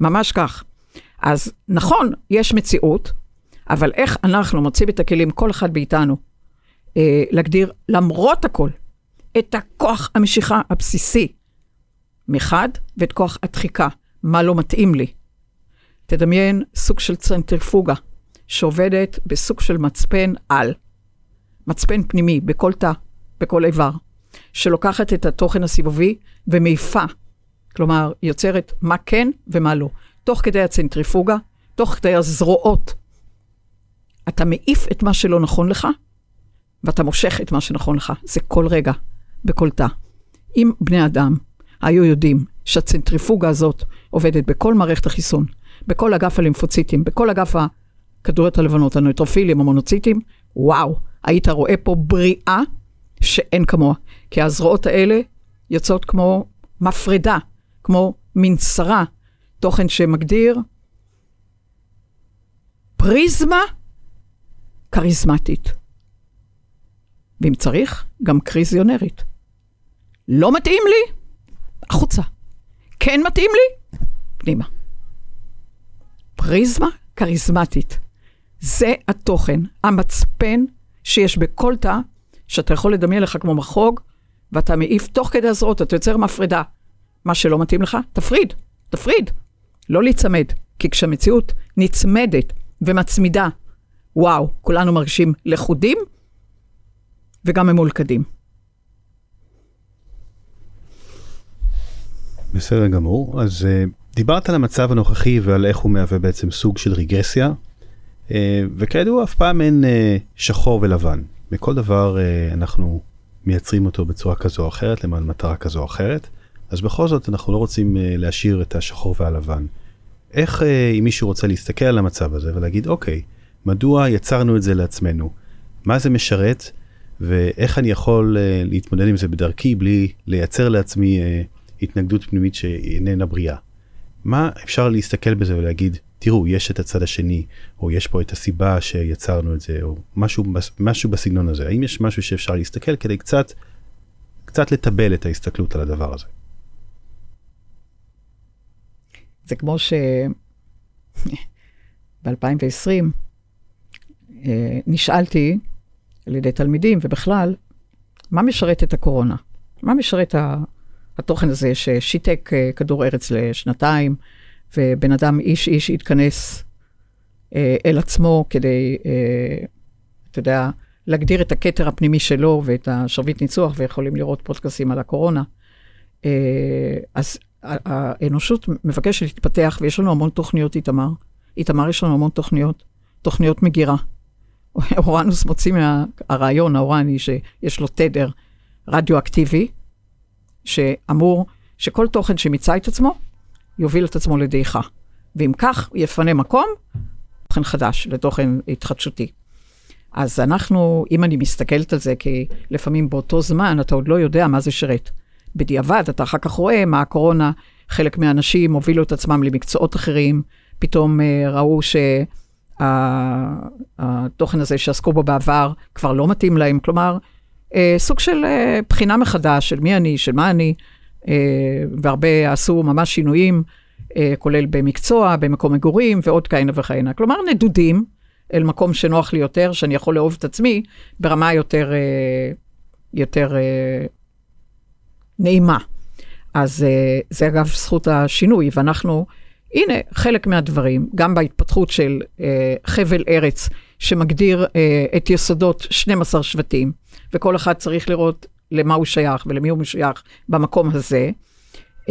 ממש כך. אז נכון, יש מציאות, אבל איך אנחנו מוצאים את הכלים, כל אחד מאיתנו, אה, להגדיר למרות הכל את הכוח המשיכה הבסיסי מחד, ואת כוח הדחיקה, מה לא מתאים לי. תדמיין סוג של צנטריפוגה שעובדת בסוג של מצפן על, מצפן פנימי בכל תא, בכל איבר, שלוקחת את התוכן הסיבובי ומעיפה, כלומר יוצרת מה כן ומה לא. תוך כדי הצנטריפוגה, תוך כדי הזרועות, אתה מעיף את מה שלא נכון לך, ואתה מושך את מה שנכון לך. זה כל רגע, בכל תא. אם בני אדם היו יודעים שהצנטריפוגה הזאת עובדת בכל מערכת החיסון, בכל אגף הלימפוציטים, בכל אגף הכדוריות הלבנות, הנויטרופילים, המונוציטים, וואו, היית רואה פה בריאה שאין כמוה. כי הזרועות האלה יוצאות כמו מפרדה, כמו מנסרה, תוכן שמגדיר פריזמה כריזמטית. ואם צריך, גם קריזיונרית. לא מתאים לי? החוצה. כן מתאים לי? פנימה. פריזמה כריזמטית. זה התוכן, המצפן שיש בכל תא, שאתה יכול לדמיין לך כמו מחוג, ואתה מעיף תוך כדי הזרועות, אתה יוצר מפרדה. מה שלא מתאים לך, תפריד, תפריד. לא להיצמד, כי כשהמציאות נצמדת ומצמידה, וואו, כולנו מרגישים לכודים וגם ממולכדים. בסדר גמור. אז uh, דיברת על המצב הנוכחי ועל איך הוא מהווה בעצם סוג של רגרסיה, uh, וכידוע אף פעם אין uh, שחור ולבן. בכל דבר uh, אנחנו מייצרים אותו בצורה כזו או אחרת למען מטרה כזו או אחרת, אז בכל זאת אנחנו לא רוצים uh, להשאיר את השחור והלבן. איך uh, אם מישהו רוצה להסתכל על המצב הזה ולהגיד אוקיי, מדוע יצרנו את זה לעצמנו? מה זה משרת? ואיך אני יכול uh, להתמודד עם זה בדרכי בלי לייצר לעצמי התנגדות פנימית שאיננה בריאה. מה אפשר להסתכל בזה ולהגיד, תראו, יש את הצד השני, או יש פה את הסיבה שיצרנו את זה, או משהו, משהו בסגנון הזה. האם יש משהו שאפשר להסתכל כדי קצת, קצת לטבל את ההסתכלות על הדבר הזה? זה כמו ש... ב-2020 אה, נשאלתי על ידי תלמידים, ובכלל, מה משרת את הקורונה? מה משרת התוכן הזה ששיתק אה, כדור ארץ לשנתיים, ובן אדם איש איש יתכנס אה, אל עצמו כדי, אתה יודע, להגדיר את הכתר הפנימי שלו ואת השרביט ניצוח, ויכולים לראות פודקאסים על הקורונה. אז האנושות מבקשת להתפתח, ויש לנו המון תוכניות, איתמר. איתמר, יש לנו המון תוכניות, תוכניות מגירה. אורנוס מוציא מהרעיון האורני שיש לו תדר רדיואקטיבי, שאמור שכל תוכן שמיצה את עצמו, יוביל את עצמו לדעיכה. ואם כך, יפנה מקום, תוכן חדש, לתוכן התחדשותי. אז אנחנו, אם אני מסתכלת על זה, כי לפעמים באותו זמן אתה עוד לא יודע מה זה שרת. בדיעבד, אתה אחר כך רואה מה הקורונה, חלק מהאנשים הובילו את עצמם למקצועות אחרים, פתאום uh, ראו שהתוכן הזה שעסקו בו בעבר כבר לא מתאים להם. כלומר, uh, סוג של uh, בחינה מחדש של מי אני, של מה אני, והרבה עשו ממש שינויים, uh, כולל במקצוע, במקום מגורים ועוד כהנה וכהנה. כלומר, נדודים אל מקום שנוח לי יותר, שאני יכול לאהוב את עצמי ברמה יותר, uh, יותר נעימה. אז זה אגב זכות השינוי, ואנחנו, הנה חלק מהדברים, גם בהתפתחות של חבל ארץ שמגדיר את יסודות 12 שבטים, וכל אחד צריך לראות למה הוא שייך ולמי הוא משוייך במקום הזה. Uh,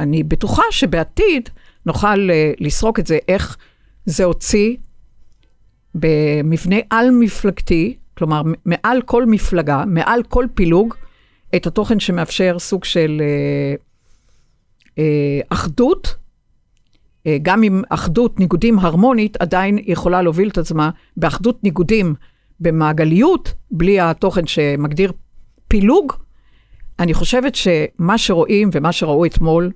אני בטוחה שבעתיד נוכל uh, לסרוק את זה, איך זה הוציא במבנה על-מפלגתי, כלומר, מעל כל מפלגה, מעל כל פילוג, את התוכן שמאפשר סוג של אה, אה, אחדות, אה, גם אם אחדות ניגודים הרמונית, עדיין יכולה להוביל את עצמה באחדות ניגודים במעגליות, בלי התוכן שמגדיר פילוג, אני חושבת שמה שרואים ומה שראו אתמול,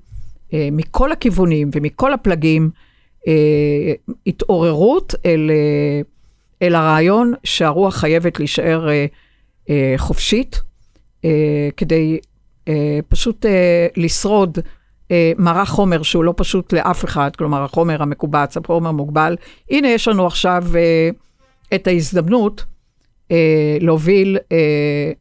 אה, מכל הכיוונים ומכל הפלגים, אה, התעוררות אל, אה, אל הרעיון שהרוח חייבת להישאר אה, אה, חופשית, אה, כדי אה, פשוט אה, לשרוד אה, מערך חומר שהוא לא פשוט לאף אחד, כלומר החומר המקובץ, החומר המוגבל. הנה יש לנו עכשיו אה, את ההזדמנות אה, להוביל אה,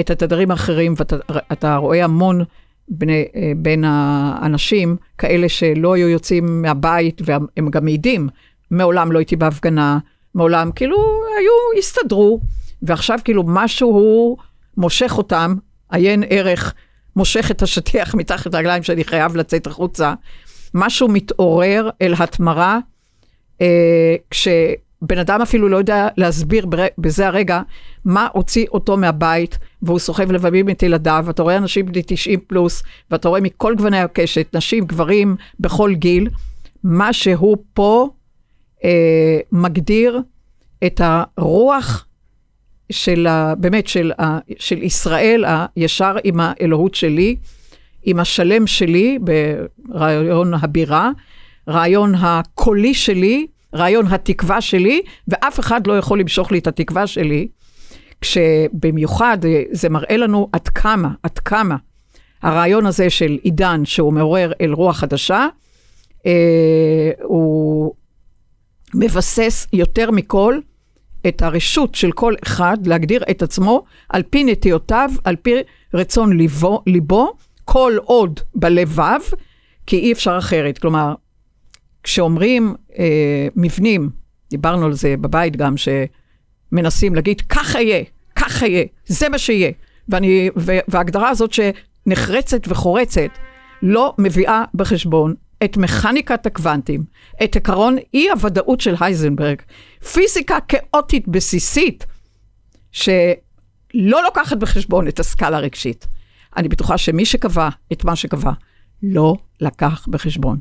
את התדרים האחרים, ואתה רואה המון בני, אה, בין האנשים, כאלה שלא היו יוצאים מהבית, והם גם מעידים, מעולם לא הייתי בהפגנה, מעולם, כאילו, היו, הסתדרו, ועכשיו כאילו משהו מושך אותם, עיין ערך, מושך את השטיח מתחת לרגליים שאני חייב לצאת החוצה, משהו מתעורר אל התמרה, אה, כשבן אדם אפילו לא יודע להסביר בזה הרגע מה הוציא אותו מהבית, והוא סוחב לבבים את ילדיו, ואתה רואה אנשים בני 90 פלוס, ואתה רואה מכל גווני הקשת, נשים, גברים, בכל גיל, מה שהוא פה אה, מגדיר את הרוח של, ה, באמת, של, ה, של ישראל הישר עם האלוהות שלי, עם השלם שלי ברעיון הבירה, רעיון הקולי שלי, רעיון התקווה שלי, ואף אחד לא יכול למשוך לי את התקווה שלי, כשבמיוחד זה מראה לנו עד כמה, עד כמה הרעיון הזה של עידן שהוא מעורר אל רוח חדשה, אה, הוא מבסס יותר מכל את הרשות של כל אחד להגדיר את עצמו על פי נטיותיו, על פי רצון ליבו, ליבו כל עוד בלבב, כי אי אפשר אחרת. כלומר, כשאומרים אה, מבנים, דיברנו על זה בבית גם, שמנסים להגיד, ככה יהיה, ככה יהיה, זה מה שיהיה. ואני, וההגדרה הזאת שנחרצת וחורצת, לא מביאה בחשבון את מכניקת הקוונטים, את עקרון אי-הוודאות של הייזנברג, פיזיקה כאוטית בסיסית, שלא לוקחת בחשבון את הסקאלה הרגשית. אני בטוחה שמי שקבע את מה שקבע, לא לקח בחשבון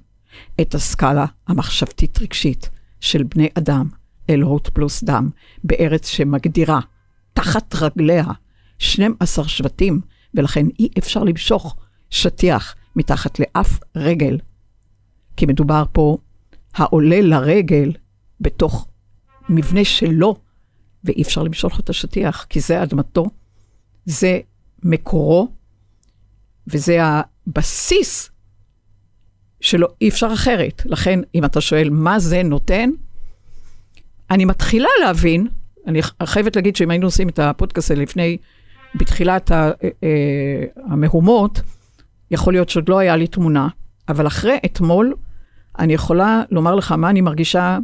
את הסקאלה המחשבתית-רגשית של בני אדם, אלוהות פלוס דם, בארץ שמגדירה תחת רגליה 12 שבטים, ולכן אי אפשר למשוך שטיח מתחת לאף רגל. כי מדובר פה העולה לרגל בתוך מבנה שלו, ואי אפשר למשול את השטיח, כי זה אדמתו, זה מקורו, וזה הבסיס שלו, אי אפשר אחרת. לכן, אם אתה שואל מה זה נותן, אני מתחילה להבין, אני חייבת להגיד שאם היינו עושים את הפודקאסט הזה לפני, בתחילת אה, אה, המהומות, יכול להיות שעוד לא היה לי תמונה, אבל אחרי אתמול, אני יכולה לומר לך מה אני מרגישה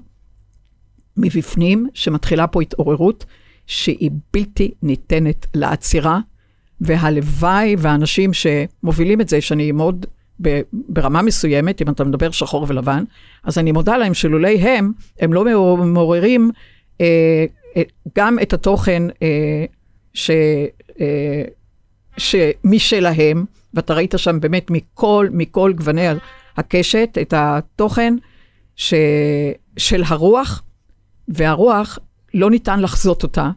מבפנים, שמתחילה פה התעוררות שהיא בלתי ניתנת לעצירה, והלוואי והאנשים שמובילים את זה, שאני מאוד ברמה מסוימת, אם אתה מדבר שחור ולבן, אז אני מודה להם שלולי הם, הם לא מעוררים אה, אה, גם את התוכן אה, ש, אה, שמשלהם, ואתה ראית שם באמת מכל, מכל גווני הקשת, את התוכן ש... של הרוח, והרוח, לא ניתן לחזות אותה,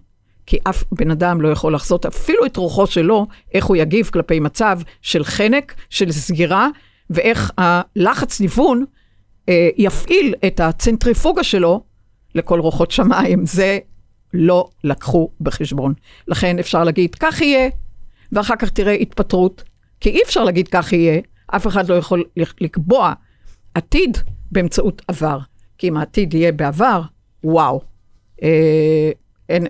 כי אף בן אדם לא יכול לחזות אפילו את רוחו שלו, איך הוא יגיב כלפי מצב של חנק, של סגירה, ואיך הלחץ ניוון אה, יפעיל את הצנטריפוגה שלו לכל רוחות שמיים. זה לא לקחו בחשבון. לכן אפשר להגיד, כך יהיה, ואחר כך תראה התפטרות, כי אי אפשר להגיד כך יהיה, אף אחד לא יכול לקבוע עתיד באמצעות עבר. כי אם העתיד יהיה בעבר, וואו, אה, אין,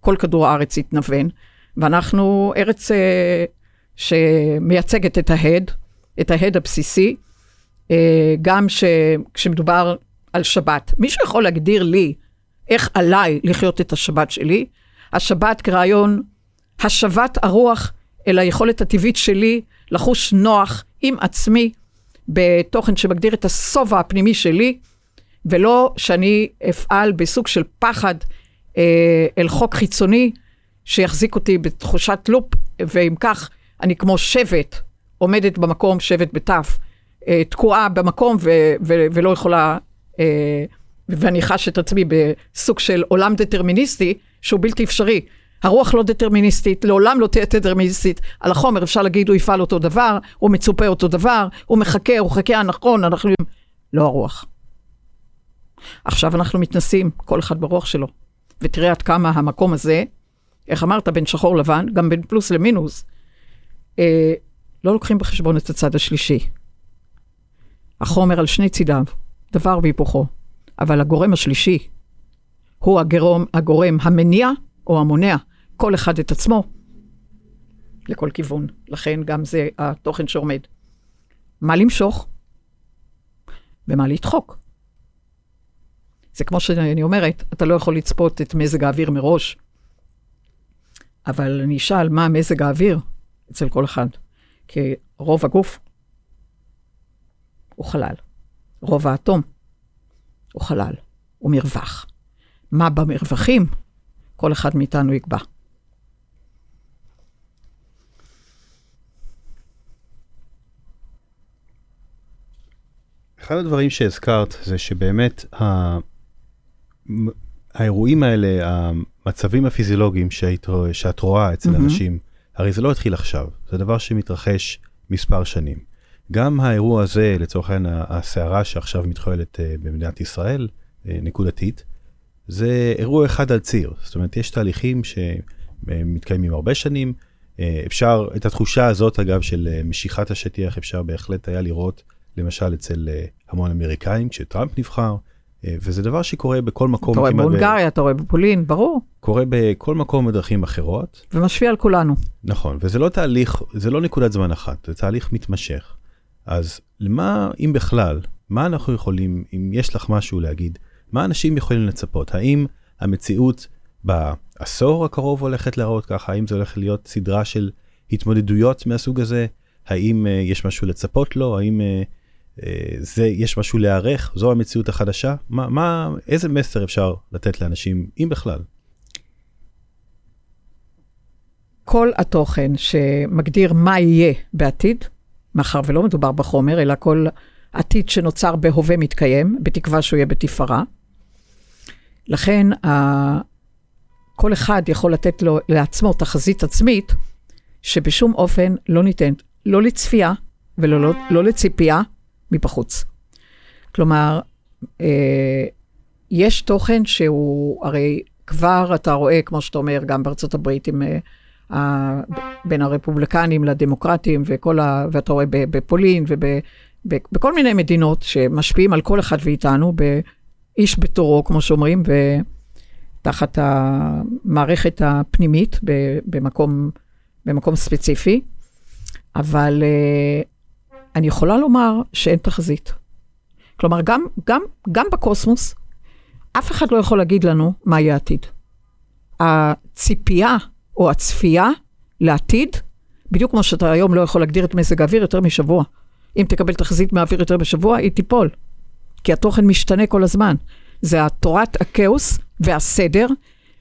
כל כדור הארץ יתנוון, ואנחנו ארץ אה, שמייצגת את ההד, את ההד הבסיסי, אה, גם ש, כשמדובר על שבת. מישהו יכול להגדיר לי איך עליי לחיות את השבת שלי? השבת כרעיון השבת הרוח אל היכולת הטבעית שלי לחוש נוח עם עצמי בתוכן שמגדיר את השובע הפנימי שלי, ולא שאני אפעל בסוג של פחד אל חוק חיצוני שיחזיק אותי בתחושת לופ, ואם כך, אני כמו שבט, עומדת במקום, שבט בתף, אה, תקועה במקום ו- ו- ולא יכולה אה, ואני חש את עצמי בסוג של עולם דטרמיניסטי, שהוא בלתי אפשרי. הרוח לא דטרמיניסטית, לעולם לא תהיה דטרמיניסטית. על החומר אפשר להגיד, הוא יפעל אותו דבר, הוא מצופה אותו דבר, הוא מחכה, הוא חכה הנכון, אנחנו... לא הרוח. עכשיו אנחנו מתנסים, כל אחד ברוח שלו. ותראה עד כמה המקום הזה, איך אמרת, בין שחור לבן, גם בין פלוס למינוס, אה, לא לוקחים בחשבון את הצד השלישי. החומר על שני צידיו, דבר והיפוכו, אבל הגורם השלישי הוא הגרום, הגורם המניע או המונע, כל אחד את עצמו, לכל כיוון. לכן גם זה התוכן שעומד. מה למשוך ומה לדחוק. זה כמו שאני אומרת, אתה לא יכול לצפות את מזג האוויר מראש, אבל אני אשאל מה מזג האוויר אצל כל אחד. כי רוב הגוף הוא חלל. רוב האטום הוא חלל, הוא מרווח. מה במרווחים? כל אחד מאיתנו יקבע. אחד הדברים שהזכרת זה שבאמת. האירועים האלה, המצבים הפיזיולוגיים שהיית, שאת רואה אצל mm-hmm. אנשים, הרי זה לא התחיל עכשיו, זה דבר שמתרחש מספר שנים. גם האירוע הזה, לצורך העניין הסערה שעכשיו מתחוללת אה, במדינת ישראל, אה, נקודתית, זה אירוע אחד על ציר. זאת אומרת, יש תהליכים שמתקיימים הרבה שנים. אה, אפשר, את התחושה הזאת, אגב, של משיכת השטיח, אפשר בהחלט היה לראות, למשל, אצל המון אמריקאים, כשטראמפ נבחר. אה, וזה דבר שקורה בכל מקום. אתה רואה בהונגריה, ב... אתה רואה בפולין, ברור. קורה בכל מקום בדרכים אחרות. ומשפיע על כולנו. נכון, וזה לא תהליך, זה לא נקודת זמן אחת, זה תהליך מתמשך. אז למה, אם בכלל, מה אנחנו יכולים, אם יש לך משהו להגיד, מה אנשים יכולים לצפות? האם המציאות בעשור הקרוב הולכת להראות ככה? האם זה הולך להיות סדרה של התמודדויות מהסוג הזה? האם uh, יש משהו לצפות לו? האם uh, זה, יש משהו להיערך, זו המציאות החדשה? מה, מה, איזה מסר אפשר לתת לאנשים, אם בכלל? כל התוכן שמגדיר מה יהיה בעתיד, מאחר ולא מדובר בחומר, אלא כל עתיד שנוצר בהווה מתקיים, בתקווה שהוא יהיה בתפארה. לכן. כל אחד יכול לתת לו, לעצמו תחזית עצמית, שבשום אופן לא ניתנת, לא לצפייה ולא לא, לא לציפייה, מבחוץ. כלומר, אה, יש תוכן שהוא, הרי כבר אתה רואה, כמו שאתה אומר, גם בארצות הברית, עם, אה, בין הרפובליקנים לדמוקרטים, וכל ה, ואתה רואה בפולין ובכל מיני מדינות שמשפיעים על כל אחד מאיתנו, איש בתורו, כמו שאומרים, ותחת המערכת הפנימית במקום, במקום ספציפי. אבל אה, אני יכולה לומר שאין תחזית. כלומר, גם, גם, גם בקוסמוס, אף אחד לא יכול להגיד לנו מה יהיה העתיד. הציפייה או הצפייה לעתיד, בדיוק כמו שאתה היום לא יכול להגדיר את מזג האוויר יותר משבוע. אם תקבל תחזית מהאוויר יותר בשבוע, היא תיפול. כי התוכן משתנה כל הזמן. זה התורת הכאוס והסדר,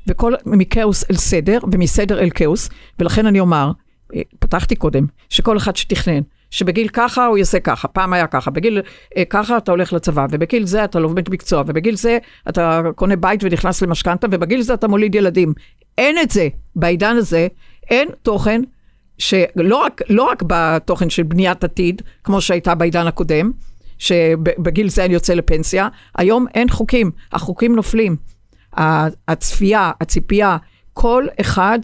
וכל, מכאוס אל סדר, ומסדר אל כאוס, ולכן אני אומר, אה, פתחתי קודם, שכל אחד שתכנן שבגיל ככה הוא יעשה ככה, פעם היה ככה, בגיל אה, ככה אתה הולך לצבא, ובגיל זה אתה לומד מקצוע, ובגיל זה אתה קונה בית ונכנס למשכנתה, ובגיל זה אתה מוליד ילדים. אין את זה. בעידן הזה אין תוכן שלא רק, לא רק בתוכן של בניית עתיד, כמו שהייתה בעידן הקודם, שבגיל זה אני יוצא לפנסיה, היום אין חוקים, החוקים נופלים. הצפייה, הציפייה, כל אחד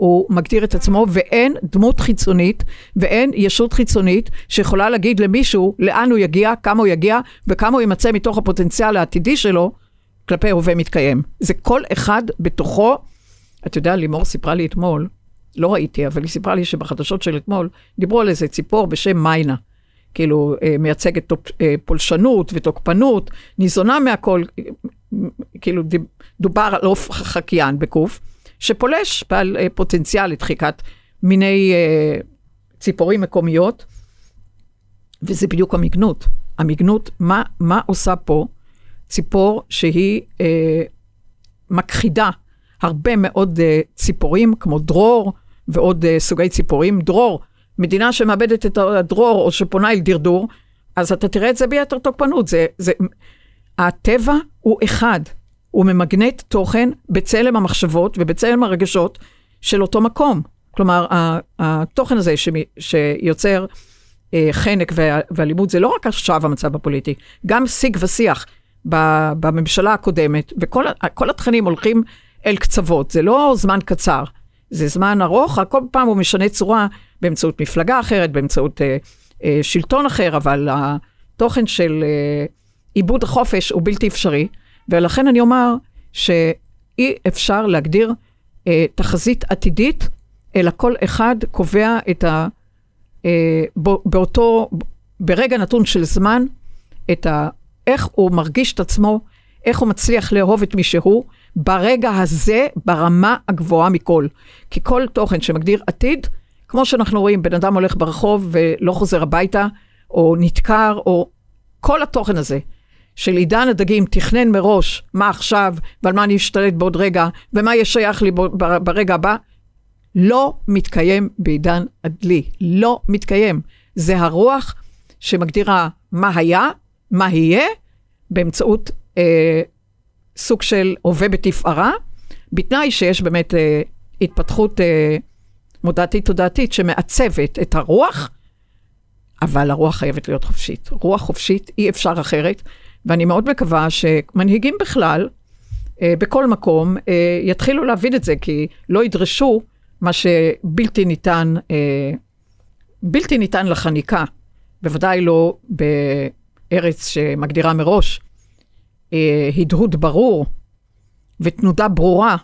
הוא מגדיר את עצמו, ואין דמות חיצונית ואין ישות חיצונית שיכולה להגיד למישהו לאן הוא יגיע, כמה הוא יגיע וכמה הוא יימצא מתוך הפוטנציאל העתידי שלו כלפי הווה מתקיים. זה כל אחד בתוכו. אתה יודע, לימור סיפרה לי אתמול, לא ראיתי, אבל היא סיפרה לי שבחדשות של אתמול דיברו על איזה ציפור בשם מיינה. כאילו, אה, מייצגת אה, פולשנות ותוקפנות, ניזונה מהכל, כאילו דובר על עוף חקיין בקוף. שפולש בעל אה, פוטנציאל לדחיקת מיני אה, ציפורים מקומיות, וזה בדיוק המגנות. המגנות, מה, מה עושה פה ציפור שהיא אה, מכחידה הרבה מאוד אה, ציפורים, כמו דרור ועוד אה, סוגי ציפורים. דרור, מדינה שמאבדת את הדרור או שפונה אל דרדור, אז אתה תראה את זה ביתר תוקפנות. זה, זה, הטבע הוא אחד, הוא ממגנט תוכן בצלם המחשבות ובצלם הרגשות של אותו מקום. כלומר, התוכן הזה שיוצר אה, חנק ואלימות, זה לא רק עכשיו המצב הפוליטי, גם שיג ושיח בממשלה הקודמת, וכל התכנים הולכים אל קצוות, זה לא זמן קצר, זה זמן ארוך, כל פעם הוא משנה צורה באמצעות מפלגה אחרת, באמצעות אה, אה, שלטון אחר, אבל התוכן של עיבוד החופש הוא בלתי אפשרי, ולכן אני אומר שאי אפשר להגדיר אה, תחזית עתידית, אלא כל אחד קובע את ה... אה, באותו, ברגע נתון של זמן, את ה... איך הוא מרגיש את עצמו, איך הוא מצליח לאהוב את מי שהוא, ברגע הזה, ברמה הגבוהה מכל. כי כל תוכן שמגדיר עתיד, כמו שאנחנו רואים, בן אדם הולך ברחוב ולא חוזר הביתה, או נדקר, או כל התוכן הזה של עידן הדגים תכנן מראש מה עכשיו ועל מה אני אשתלט בעוד רגע, ומה יהיה שייך לי ברגע הבא, לא מתקיים בעידן הדלי. לא מתקיים. זה הרוח שמגדירה מה היה, מה יהיה, באמצעות אה, סוג של הווה בתפארה, בתנאי שיש באמת אה, התפתחות אה, מודעתית תודעתית שמעצבת את הרוח, אבל הרוח חייבת להיות חופשית. רוח חופשית, אי אפשר אחרת, ואני מאוד מקווה שמנהיגים בכלל, אה, בכל מקום, אה, יתחילו להבין את זה, כי לא ידרשו מה שבלתי ניתן, אה, בלתי ניתן לחניקה, בוודאי לא בארץ שמגדירה מראש אה, הדהוד ברור ותנודה ברורה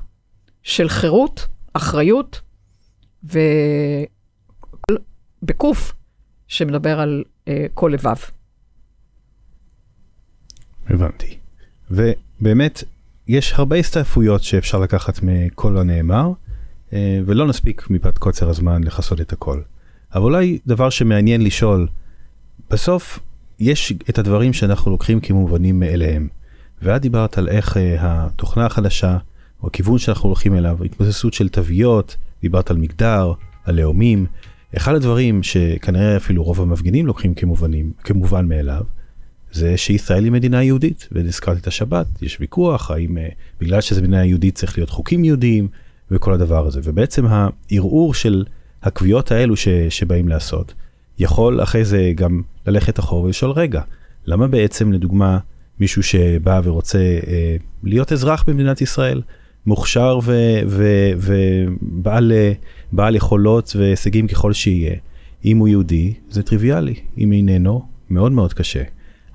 של חירות, אחריות, ובקוף שמדבר על אה, כל לבב. הבנתי. ובאמת, יש הרבה הסתעפויות שאפשר לקחת מכל הנאמר, אה, ולא נספיק מפאת קוצר הזמן לכסות את הכל. אבל אולי דבר שמעניין לשאול, בסוף יש את הדברים שאנחנו לוקחים כמובנים מאליהם. ואת דיברת על איך אה, התוכנה החדשה, או הכיוון שאנחנו הולכים אליו, התבססות של תוויות, דיברת על מגדר, על לאומים. אחד הדברים שכנראה אפילו רוב המפגינים לוקחים כמובנים, כמובן מאליו, זה שישראל היא מדינה יהודית, והזכרתי את השבת, יש ויכוח האם אה, בגלל שזו מדינה יהודית צריך להיות חוקים יהודיים וכל הדבר הזה, ובעצם הערעור של הקביעות האלו ש, שבאים לעשות, יכול אחרי זה גם ללכת אחורה ולשאול רגע, למה בעצם לדוגמה מישהו שבא ורוצה אה, להיות אזרח במדינת ישראל, מוכשר ובעל יכולות והישגים ככל שיהיה. אם הוא יהודי, זה טריוויאלי, אם איננו, מאוד מאוד קשה.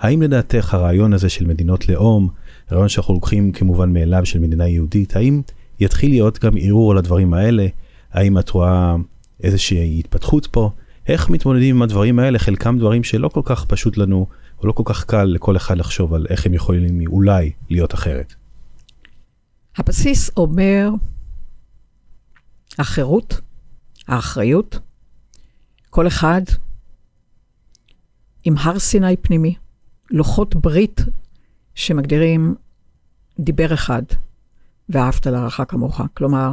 האם לדעתך הרעיון הזה של מדינות לאום, הרעיון שאנחנו לוקחים כמובן מאליו של מדינה יהודית, האם יתחיל להיות גם ערעור על הדברים האלה? האם את רואה איזושהי התפתחות פה? איך מתמודדים עם הדברים האלה? חלקם דברים שלא כל כך פשוט לנו או לא כל כך קל לכל אחד לחשוב על איך הם יכולים אולי להיות אחרת. הבסיס אומר החירות, האחריות, כל אחד עם הר סיני פנימי, לוחות ברית שמגדירים דיבר אחד, ואהבת לרעך כמוך. כלומר,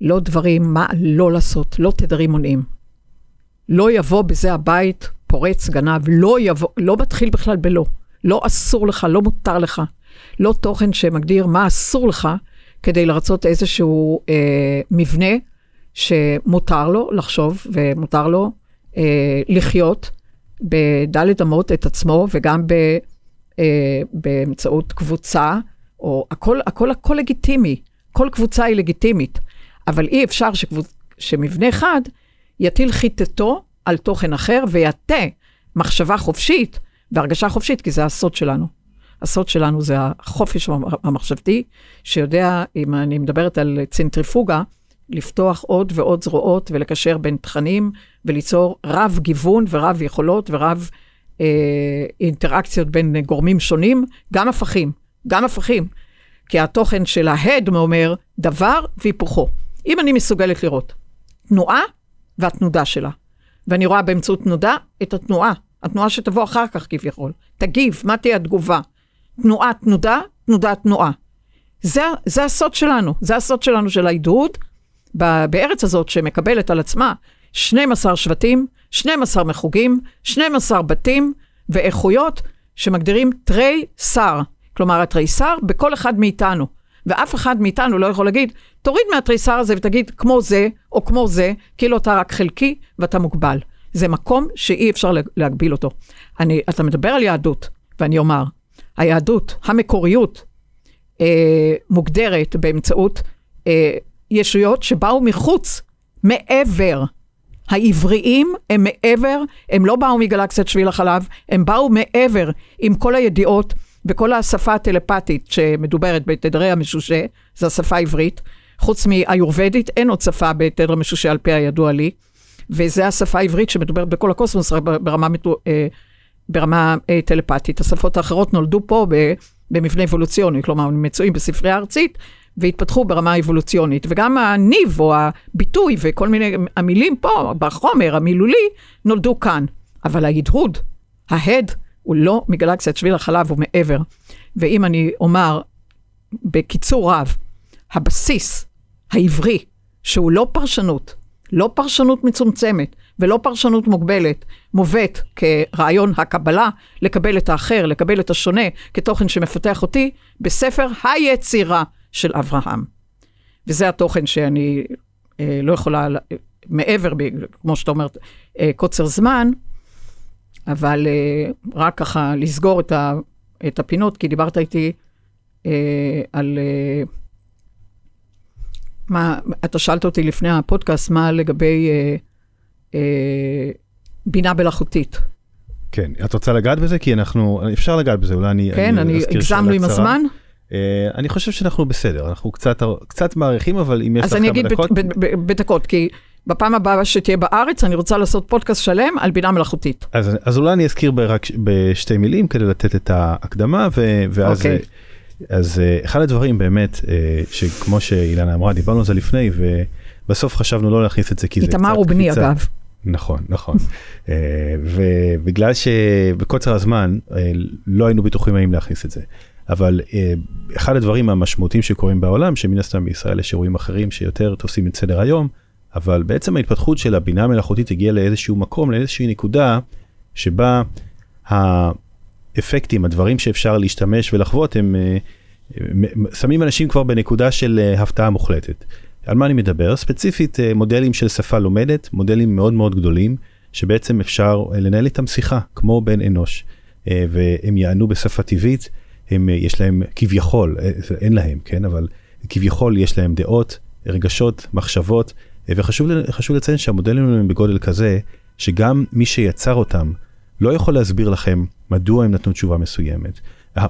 לא דברים, מה לא לעשות, לא תדרים מונעים. לא יבוא בזה הבית פורץ, גנב, לא יבוא, לא מתחיל בכלל בלא. לא אסור לך, לא מותר לך. לא תוכן שמגדיר מה אסור לך כדי לרצות איזשהו אה, מבנה שמותר לו לחשוב ומותר לו אה, לחיות בדלת אמות את עצמו וגם ב, אה, באמצעות קבוצה, או הכל, הכל, הכל לגיטימי. כל קבוצה היא לגיטימית, אבל אי אפשר שקבוצ... שמבנה אחד יטיל חיטתו על תוכן אחר ויטה מחשבה חופשית והרגשה חופשית, כי זה הסוד שלנו. הסוד שלנו זה החופש המחשבתי, שיודע, אם אני מדברת על צנטריפוגה, לפתוח עוד ועוד זרועות ולקשר בין תכנים וליצור רב גיוון ורב יכולות ורב אה, אינטראקציות בין גורמים שונים, גם הפכים, גם הפכים. כי התוכן של ההד אומר דבר והיפוכו. אם אני מסוגלת לראות תנועה והתנודה שלה, ואני רואה באמצעות תנודה את התנועה, התנועה שתבוא אחר כך כביכול. תגיב, מה תהיה התגובה? תנועה, תנודה, תנודה, תנועה. זה, זה הסוד שלנו, זה הסוד שלנו של ההדהוד בארץ הזאת שמקבלת על עצמה 12 שבטים, 12 מחוגים, 12 בתים ואיכויות שמגדירים תרי שר, כלומר התריסר בכל אחד מאיתנו. ואף אחד מאיתנו לא יכול להגיד, תוריד מהתריסר הזה ותגיד כמו זה או כמו זה, כאילו אתה רק חלקי ואתה מוגבל. זה מקום שאי אפשר להגביל אותו. אני, אתה מדבר על יהדות, ואני אומר, היהדות, המקוריות, אה, מוגדרת באמצעות אה, ישויות שבאו מחוץ, מעבר. העבריים הם מעבר, הם לא באו מגלקסיית שביל החלב, הם באו מעבר עם כל הידיעות וכל השפה הטלפתית שמדוברת בתדרי המשושה, זו השפה העברית. חוץ מאיורבדית, אין עוד שפה בתדר המשושה על פי הידוע לי, וזו השפה העברית שמדוברת בכל הקוסמוס ברמה, אה, ברמה אה, טלפתית. השפות האחרות נולדו פה במבנה אבולוציוני, כלומר, הם מצויים בספרייה הארצית, והתפתחו ברמה האבולוציונית. וגם הניב או הביטוי וכל מיני המילים פה, בחומר המילולי, נולדו כאן. אבל ההדהוד, ההד, הוא לא מגלקסיית שביל החלב, הוא מעבר. ואם אני אומר בקיצור רב, הבסיס העברי, שהוא לא פרשנות, לא פרשנות מצומצמת ולא פרשנות מוגבלת, מובאת כרעיון הקבלה, לקבל את האחר, לקבל את השונה, כתוכן שמפתח אותי, בספר היצירה של אברהם. וזה התוכן שאני אה, לא יכולה, מעבר, כמו שאתה אומר, אה, קוצר זמן, אבל אה, רק ככה לסגור את, ה, את הפינות, כי דיברת איתי אה, על... אה, מה, אתה שאלת אותי לפני הפודקאסט, מה לגבי אה, אה, בינה מלאכותית. כן, את רוצה לגעת בזה? כי אנחנו, אפשר לגעת בזה, אולי אני... כן, אני, אני הגזמנו עם הזמן. Uh, אני חושב שאנחנו בסדר, אנחנו קצת, קצת מעריכים, אבל אם יש לך כמה דקות... אז אני אגיד בדקות, כי בפעם הבאה שתהיה בארץ, אני רוצה לעשות פודקאסט שלם על בינה מלאכותית. אז, אז אולי אני אזכיר ברק, בשתי מילים כדי לתת את ההקדמה, ו, ואז... Okay. אוקיי. אז uh, אחד הדברים באמת, uh, שכמו שאילנה אמרה, דיברנו על זה לפני, ובסוף חשבנו לא להכניס את זה כי זה קצת... איתמר הוא בני אגב. נכון, נכון. ובגלל שבקוצר הזמן לא היינו בטוחים האם להכניס את זה. אבל uh, אחד הדברים המשמעותיים שקורים בעולם, שמן הסתם בישראל יש אירועים אחרים שיותר תופסים את סדר היום, אבל בעצם ההתפתחות של הבינה המלאכותית הגיעה לאיזשהו מקום, לאיזושהי נקודה, שבה האפקטים, הדברים שאפשר להשתמש ולחוות, הם uh, שמים אנשים כבר בנקודה של הפתעה מוחלטת. על מה אני מדבר? ספציפית מודלים של שפה לומדת, מודלים מאוד מאוד גדולים, שבעצם אפשר לנהל איתם שיחה, כמו בן אנוש, והם יענו בשפה טבעית, הם, uh, יש להם כביכול, uh, אין להם, כן, אבל כביכול יש להם דעות, רגשות, מחשבות, וחשוב לציין שהמודלים הם בגודל כזה, שגם מי שיצר אותם לא יכול להסביר לכם מדוע הם נתנו תשובה מסוימת,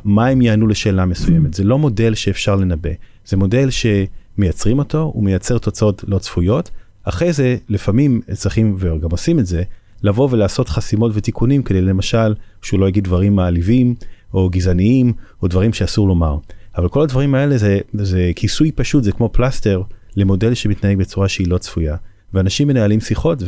מה הם יענו לשאלה מסוימת. זה לא מודל שאפשר לנבא, זה מודל שמייצרים אותו, הוא מייצר תוצאות לא צפויות. אחרי זה, לפעמים צריכים, וגם עושים את זה, לבוא ולעשות חסימות ותיקונים כדי למשל, שהוא לא יגיד דברים מעליבים, או גזעניים, או דברים שאסור לומר. אבל כל הדברים האלה זה, זה כיסוי פשוט, זה כמו פלסטר למודל שמתנהג בצורה שהיא לא צפויה. ואנשים מנהלים שיחות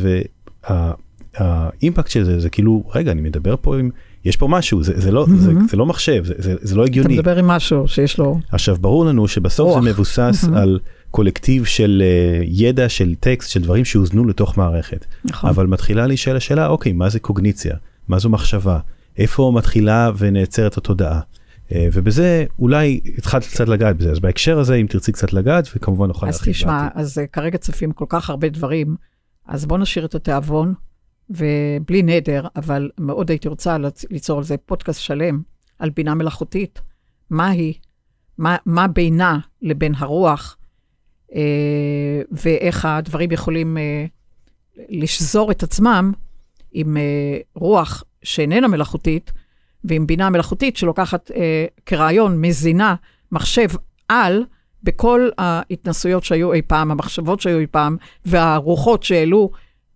והאימפקט של זה זה כאילו רגע אני מדבר פה עם יש פה משהו זה, זה לא mm-hmm. זה, זה לא מחשב זה, זה, זה לא הגיוני. אתה מדבר עם משהו שיש לו. עכשיו ברור לנו שבסוף רוח. זה מבוסס mm-hmm. על קולקטיב של uh, ידע של טקסט של דברים שהוזנו לתוך מערכת. נכון. אבל מתחילה להישאל השאלה אוקיי מה זה קוגניציה מה זו מחשבה איפה מתחילה ונעצרת התודעה. אה, ובזה אולי התחלת קצת לגעת בזה אז בהקשר הזה אם תרצי קצת לגעת וכמובן נוכל להרחיב. אז תשמע אז אה, כרגע צופים כל כך הרבה דברים אז בוא נשאיר את התיאבון ובלי נדר אבל מאוד הייתי רוצה ליצור על זה פודקאסט שלם על בינה מלאכותית מה היא מה, מה בינה לבין הרוח אה, ואיך הדברים יכולים אה, לשזור את עצמם עם אה, רוח שאיננה מלאכותית. ועם בינה מלאכותית שלוקחת אה, כרעיון, מזינה, מחשב על בכל ההתנסויות שהיו אי פעם, המחשבות שהיו אי פעם, והרוחות שהעלו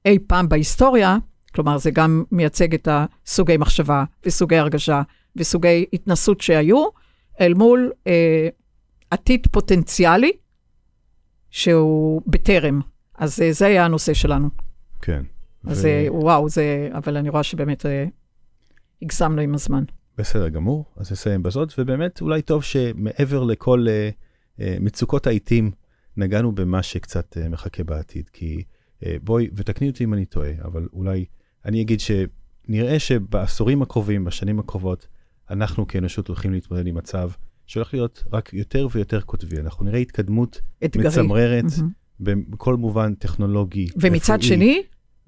אי פעם בהיסטוריה, כלומר, זה גם מייצג את הסוגי מחשבה וסוגי הרגשה וסוגי התנסות שהיו, אל מול אה, עתיד פוטנציאלי שהוא בטרם. אז אה, זה היה הנושא שלנו. כן. אז ו... אה, וואו, זה, אבל אני רואה שבאמת אה, הגזמנו עם הזמן. בסדר גמור, אז נסיים בזאת, ובאמת אולי טוב שמעבר לכל uh, uh, מצוקות העיתים, נגענו במה שקצת uh, מחכה בעתיד, כי uh, בואי, ותקני אותי אם אני טועה, אבל אולי אני אגיד שנראה שבעשורים הקרובים, בשנים הקרובות, אנחנו כאנושות הולכים להתמודד עם מצב שהולך להיות רק יותר ויותר קוטבי. אנחנו נראה התקדמות אתגרי. מצמררת מהמם. בכל מובן טכנולוגי. ומצד רפואי, שני,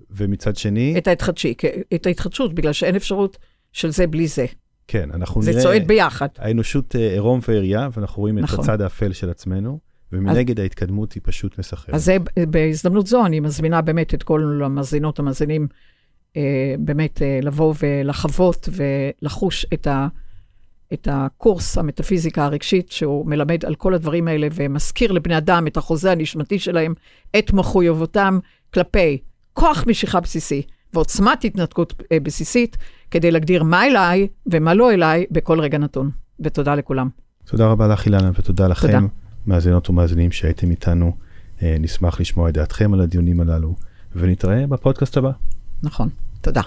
ומצד שני, את ההתחדשי, את ההתחדשות, בגלל שאין אפשרות של זה בלי זה. כן, אנחנו זה נראה... צועד ביחד. האנושות אה, עירום ועריה, ואנחנו רואים את נכון. הצד האפל של עצמנו, ומנגד ההתקדמות היא פשוט מסחררת. אז זה, בהזדמנות זו אני מזמינה באמת את כל המאזינות המאזינים, אה, באמת אה, לבוא ולחוות ולחוש את, ה, את הקורס המטאפיזיקה הרגשית, שהוא מלמד על כל הדברים האלה ומזכיר לבני אדם את החוזה הנשמתי שלהם, את מחויבותם כלפי כוח משיכה בסיסי ועוצמת התנתקות אה, בסיסית, כדי להגדיר מה אליי ומה לא אליי בכל רגע נתון. ותודה לכולם. תודה רבה לך אילנה, ותודה לכם, תודה. מאזינות ומאזינים שהייתם איתנו. אה, נשמח לשמוע את דעתכם על הדיונים הללו, ונתראה בפודקאסט הבא. נכון. תודה.